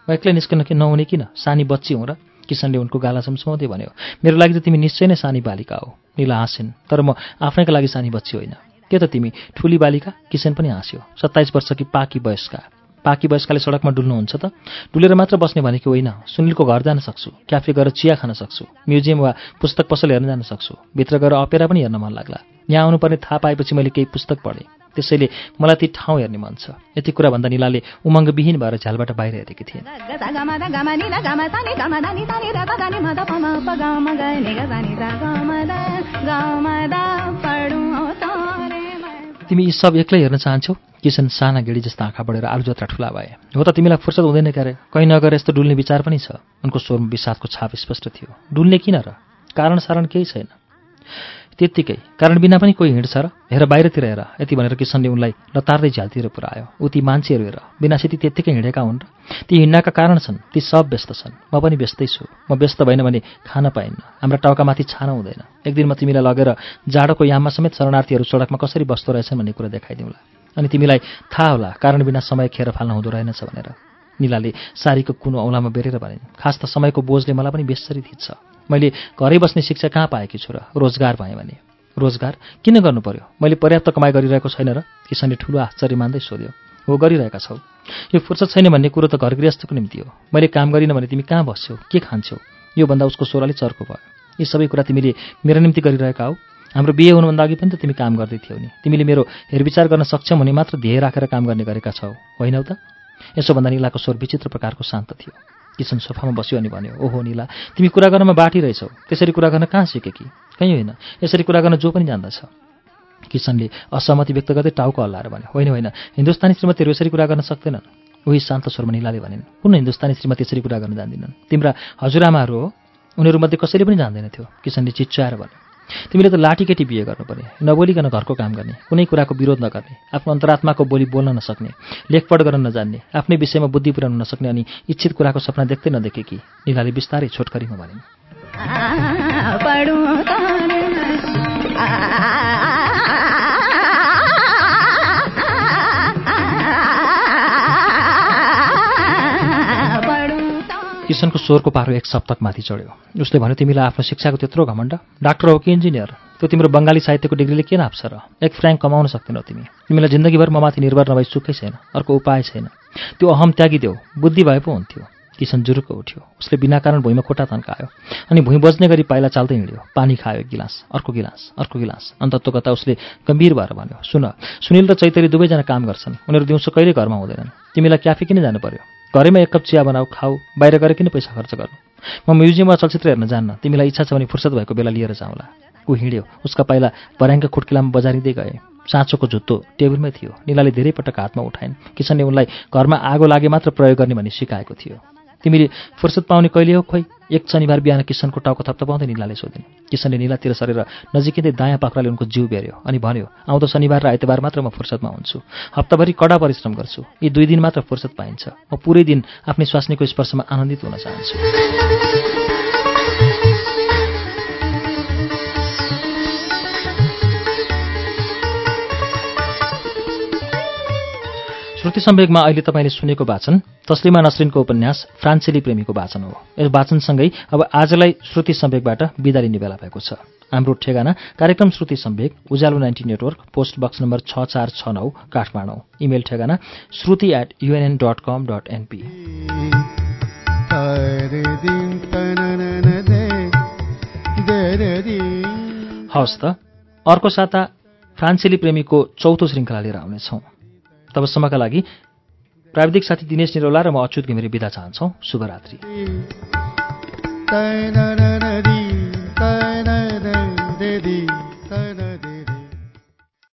म एक्लै निस्कन कि नहुने किन? सानी बच्ची हुँ र किसनले उनको गाला सम्समाउँदै भन्यो मेरो लागि त तिमी निश्चय नै सानी बालिका हो निला हाँसिन् तर म आफ्नैका लागि सानी बच्ची होइन। के त तिमी ठुली बालिका किसन पनि हाँस्यो सत्ताइस वर्ष कि पाकी वयस्का। पाकी वयस्काले सडकमा डुल्नुहुन्छ त? डुलेर मात्र बस्ने भनेको होइन। सुनिलको घर जान सक्छु। क्याफे गएर चिया खान सक्छु। म्युजियम वा पुस्तक पसल हेर्न जान सक्छु। भित्र गएर अपेरा पनि हेर्न मन लाग्ला। यहाँ आउनुपर्ने थाहा पाएपछि मैले केही पुस्तक पढेँ। त्यसैले मलाई ती ठाउँ हेर्ने मन छ। यति कुरा भन्दा निलाले उमङ्गविहीन भएर झ्यालबाट बाहिर हेरेकी थिइन्। तिमी यी सब एक्लै हेर्न चाहन्छौ? किसन साना गेडी जस्ता आँखा बढेर आलु जत्रा ठुला भए? हो त तिमीलाई फुर्सद हुँदैन क्यारे कहीँ नगएर यस्तो डुल्ने विचार पनि छ। उनको स्वरमा विषादको छाप स्पष्ट थियो। डुल्ने किन र? कारण सारण केही छैन। त्यत्तिकै। कारण बिना पनि कोही हिँड्छ र हेर बाहिरतिर हेर यति भनेर किसनले उनलाई लतार्दै झ्यालतिर पुऱ्यायो। ऊ ती मान्छेहरू हेर बिनासिती त्यत्तिकै हिँडेका हुन् र ती हिँड्नका कारण छन्। ती सब व्यस्त छन्। म पनि व्यस्तै छु। म व्यस्त भएन भने खान पाइन्न। हाम्रा टाउकामाथि छान हुँदैन। एक दिन म तिमीलाई लगेर जाडोको याममा समेत शरणार्थीहरू सडकमा कसरी बस्दो रहेछन् भन्ने कुरा देखाइदिउँला। अनि तिमीलाई थाहा होला कारण बिना समय खेर फाल्न हुँदो रहेनछ भनेर। निलाले सारीको कुनो औँलामा बेरेर भनिन् खास त समयको बोझले मलाई पनि बेसरी थिच्छ। मैले घरै बस्ने शिक्षा कहाँ पाएकी छु र? रोजगार भएँ भने। रोजगार किन गर्नु पर्यो मैले पर्याप्त कमाइ गरिरहेको छैन र किसनले ठुलो आश्चर्य मान्दै सोध्यो हो गरिरहेका छौ? यो फुर्सद छैन भन्ने कुरो त घर गृहस्थको निम्ति हो। मैले काम गरिनँ भने तिमी कहाँ बस्छौ? के खान्छौ? योभन्दा उसको स्वर अलिक चर्को भयो यी सबै कुरा तिमीले मेरो निम्ति गरिरहेका हौ। हाम्रो बिहे हुनुभन्दा अघि पनि त तिमी काम गर्दै थियौ नि। तिमीले मेरो हेरविचार गर्न सक्षम हुने मात्र ध्येय राखेर काम गर्ने गरेका छौ। होइनौ त? यसो भन्दा निलाको स्वर विचित्र प्रकारको शान्त थियो। किसन सोफामा बस्यो अनि भन्यो ओहो निला तिमी कुरा गर्नमा बाठी रहेछौ। त्यसरी कुरा गर्न कहाँ सिके कि? कहीँ होइन। यसरी कुरा गर्न जो पनि जान्दछ। किसनले असहमति व्यक्त गर्दै टाउको हल्लाएर भन्यो होइन होइन। हिन्दुस्तानी श्रीमतीहरू यसरी कुरा गर्न सक्दैनन्। उही शान्त स्वरमा निलाले भनिन् कुन हिन्दुस्तानी श्रीमती यसरी कुरा गर्न जान्दिनन्? तिम्रा हजुरआमाहरू हो। उनीहरूमध्ये कसैले पनि जान्दैनथ्यो। किसनले चिच्चाएर भन्यो तिमीले त लाठीकेटी बिहे गर्नु पर्ने नबोलिकन घरको काम गर्ने कुनै कुराको विरोध नगर्ने आफ्नो अन्तरात्माको बोली बोल्न नसक्ने लेखपढ गर्न नजान्ने आफ्नै विषयमा बुद्धि पुर्याउन नसक्ने अनि इच्छित कुराको सपना देख्दै नदेखे कि निलाले बिस्तारै छोटकरीमा भनिन्। तारे किसनको स्वरको पारो एक सप्तक माथि चढ्यो। उसले भन्यो तिमीलाई आफ्नो शिक्षाको त्यत्रो घमण्ड? डाक्टर हो कि इन्जिनियर? त्यो तिम्रो बङ्गाली साहित्यको डिग्रीले के नाप्छ र? एक फ्र्याङ्क कमाउन सक्दैनौ तिमी। तिमीलाई जिन्दगीभर ममाथि निर्भर नभई सुखै छैन अर्को उपाय छैन। त्यो अहम त्यागिदेऊ। बुद्धि भए पो हुन्थ्यो। किसन जुरुक्क उठ्यो। उसले बिना कारण भुइँमा खुट्टा तन्कायो अनि भुइँ बज्ने गरी पाइला चाल्दै हिँड्यो। पानी खायो गिलास अर्को गिलास अर्को गिलास। अन्तत्वगता उसले गम्भीर भएर भन्यो सुन सुनिल र चैतरी दुवैजना काम गर्छन्। उनीहरू दिउँसो कहिले घरमा हुँदैनन्? तिमीलाई क्याफे किन जानु पर्यो? घरैमा एक कप चिया बनाऊ खाऊ बाहिर गएर किन पैसा खर्च गर्नु? म म्युजियम वा चलचित्र हेर्न जान्न तिमीलाई इच्छा छ भने फुर्सद भएको बेला लिएर जाउँला। ऊ हिँड्यो उसका पाइला बर्याङका खुट्किलामा बजारिँदै गए। साँचोको जुत्तो टेबलमै थियो निलाले धेरै पटक हातमा उठाइन्। किसनले उनलाई घरमा आगो लागे मात्र प्रयोग गर्ने भनी सिकाएको थियो। तिमीले फुर्सद पाउने कहिले हो खोइ? एक शनिबार बिहान किसनको टाउको थप्थपाउँदै निलाले सोधिन्। किसनले निलातिर सरेर नजिकै दायाँ पाख्राले उनको जिउ बेर्यो अनि भन्यो आउँदो शनिबार र आइतबार मात्र म फुर्सदमा हुन्छु। हप्ताभरि कडा परिश्रम गर्छु। यी दुई दिन मात्र फुर्सद पाइन्छ। म पुरै दिन आफ्नै स्वास्नीको स्पर्शमा आनन्दित हुन चाहन्छु। श्रुति सम्वेकमा अहिले तपाईँले सुनेको वाचन तस्लिमा नसरिनको उपन्यास फ्रान्सेली प्रेमीको वाचन हो। यस वाचनसँगै अब आजलाई श्रुति सम्वेकबाट बिदा लिने बेला भएको छ। हाम्रो ठेगाना कार्यक्रम श्रुति सम्वेक उज्यालो ninety network post box number छ चार छ नौ काठमाडौँ। इमेल ठेगाना Shruti at UNN dot com dot NP हवस् त अर्को साता फ्रान्सेली प्रेमीको चौथो श्रृङ्खला लिएर आउनेछौँ। तबसम्मका लागि प्राविधिक साथी दिनेश निरौला र म अच्युत घिमिरे बिदा चाहन्छौ। शुभरात्रि।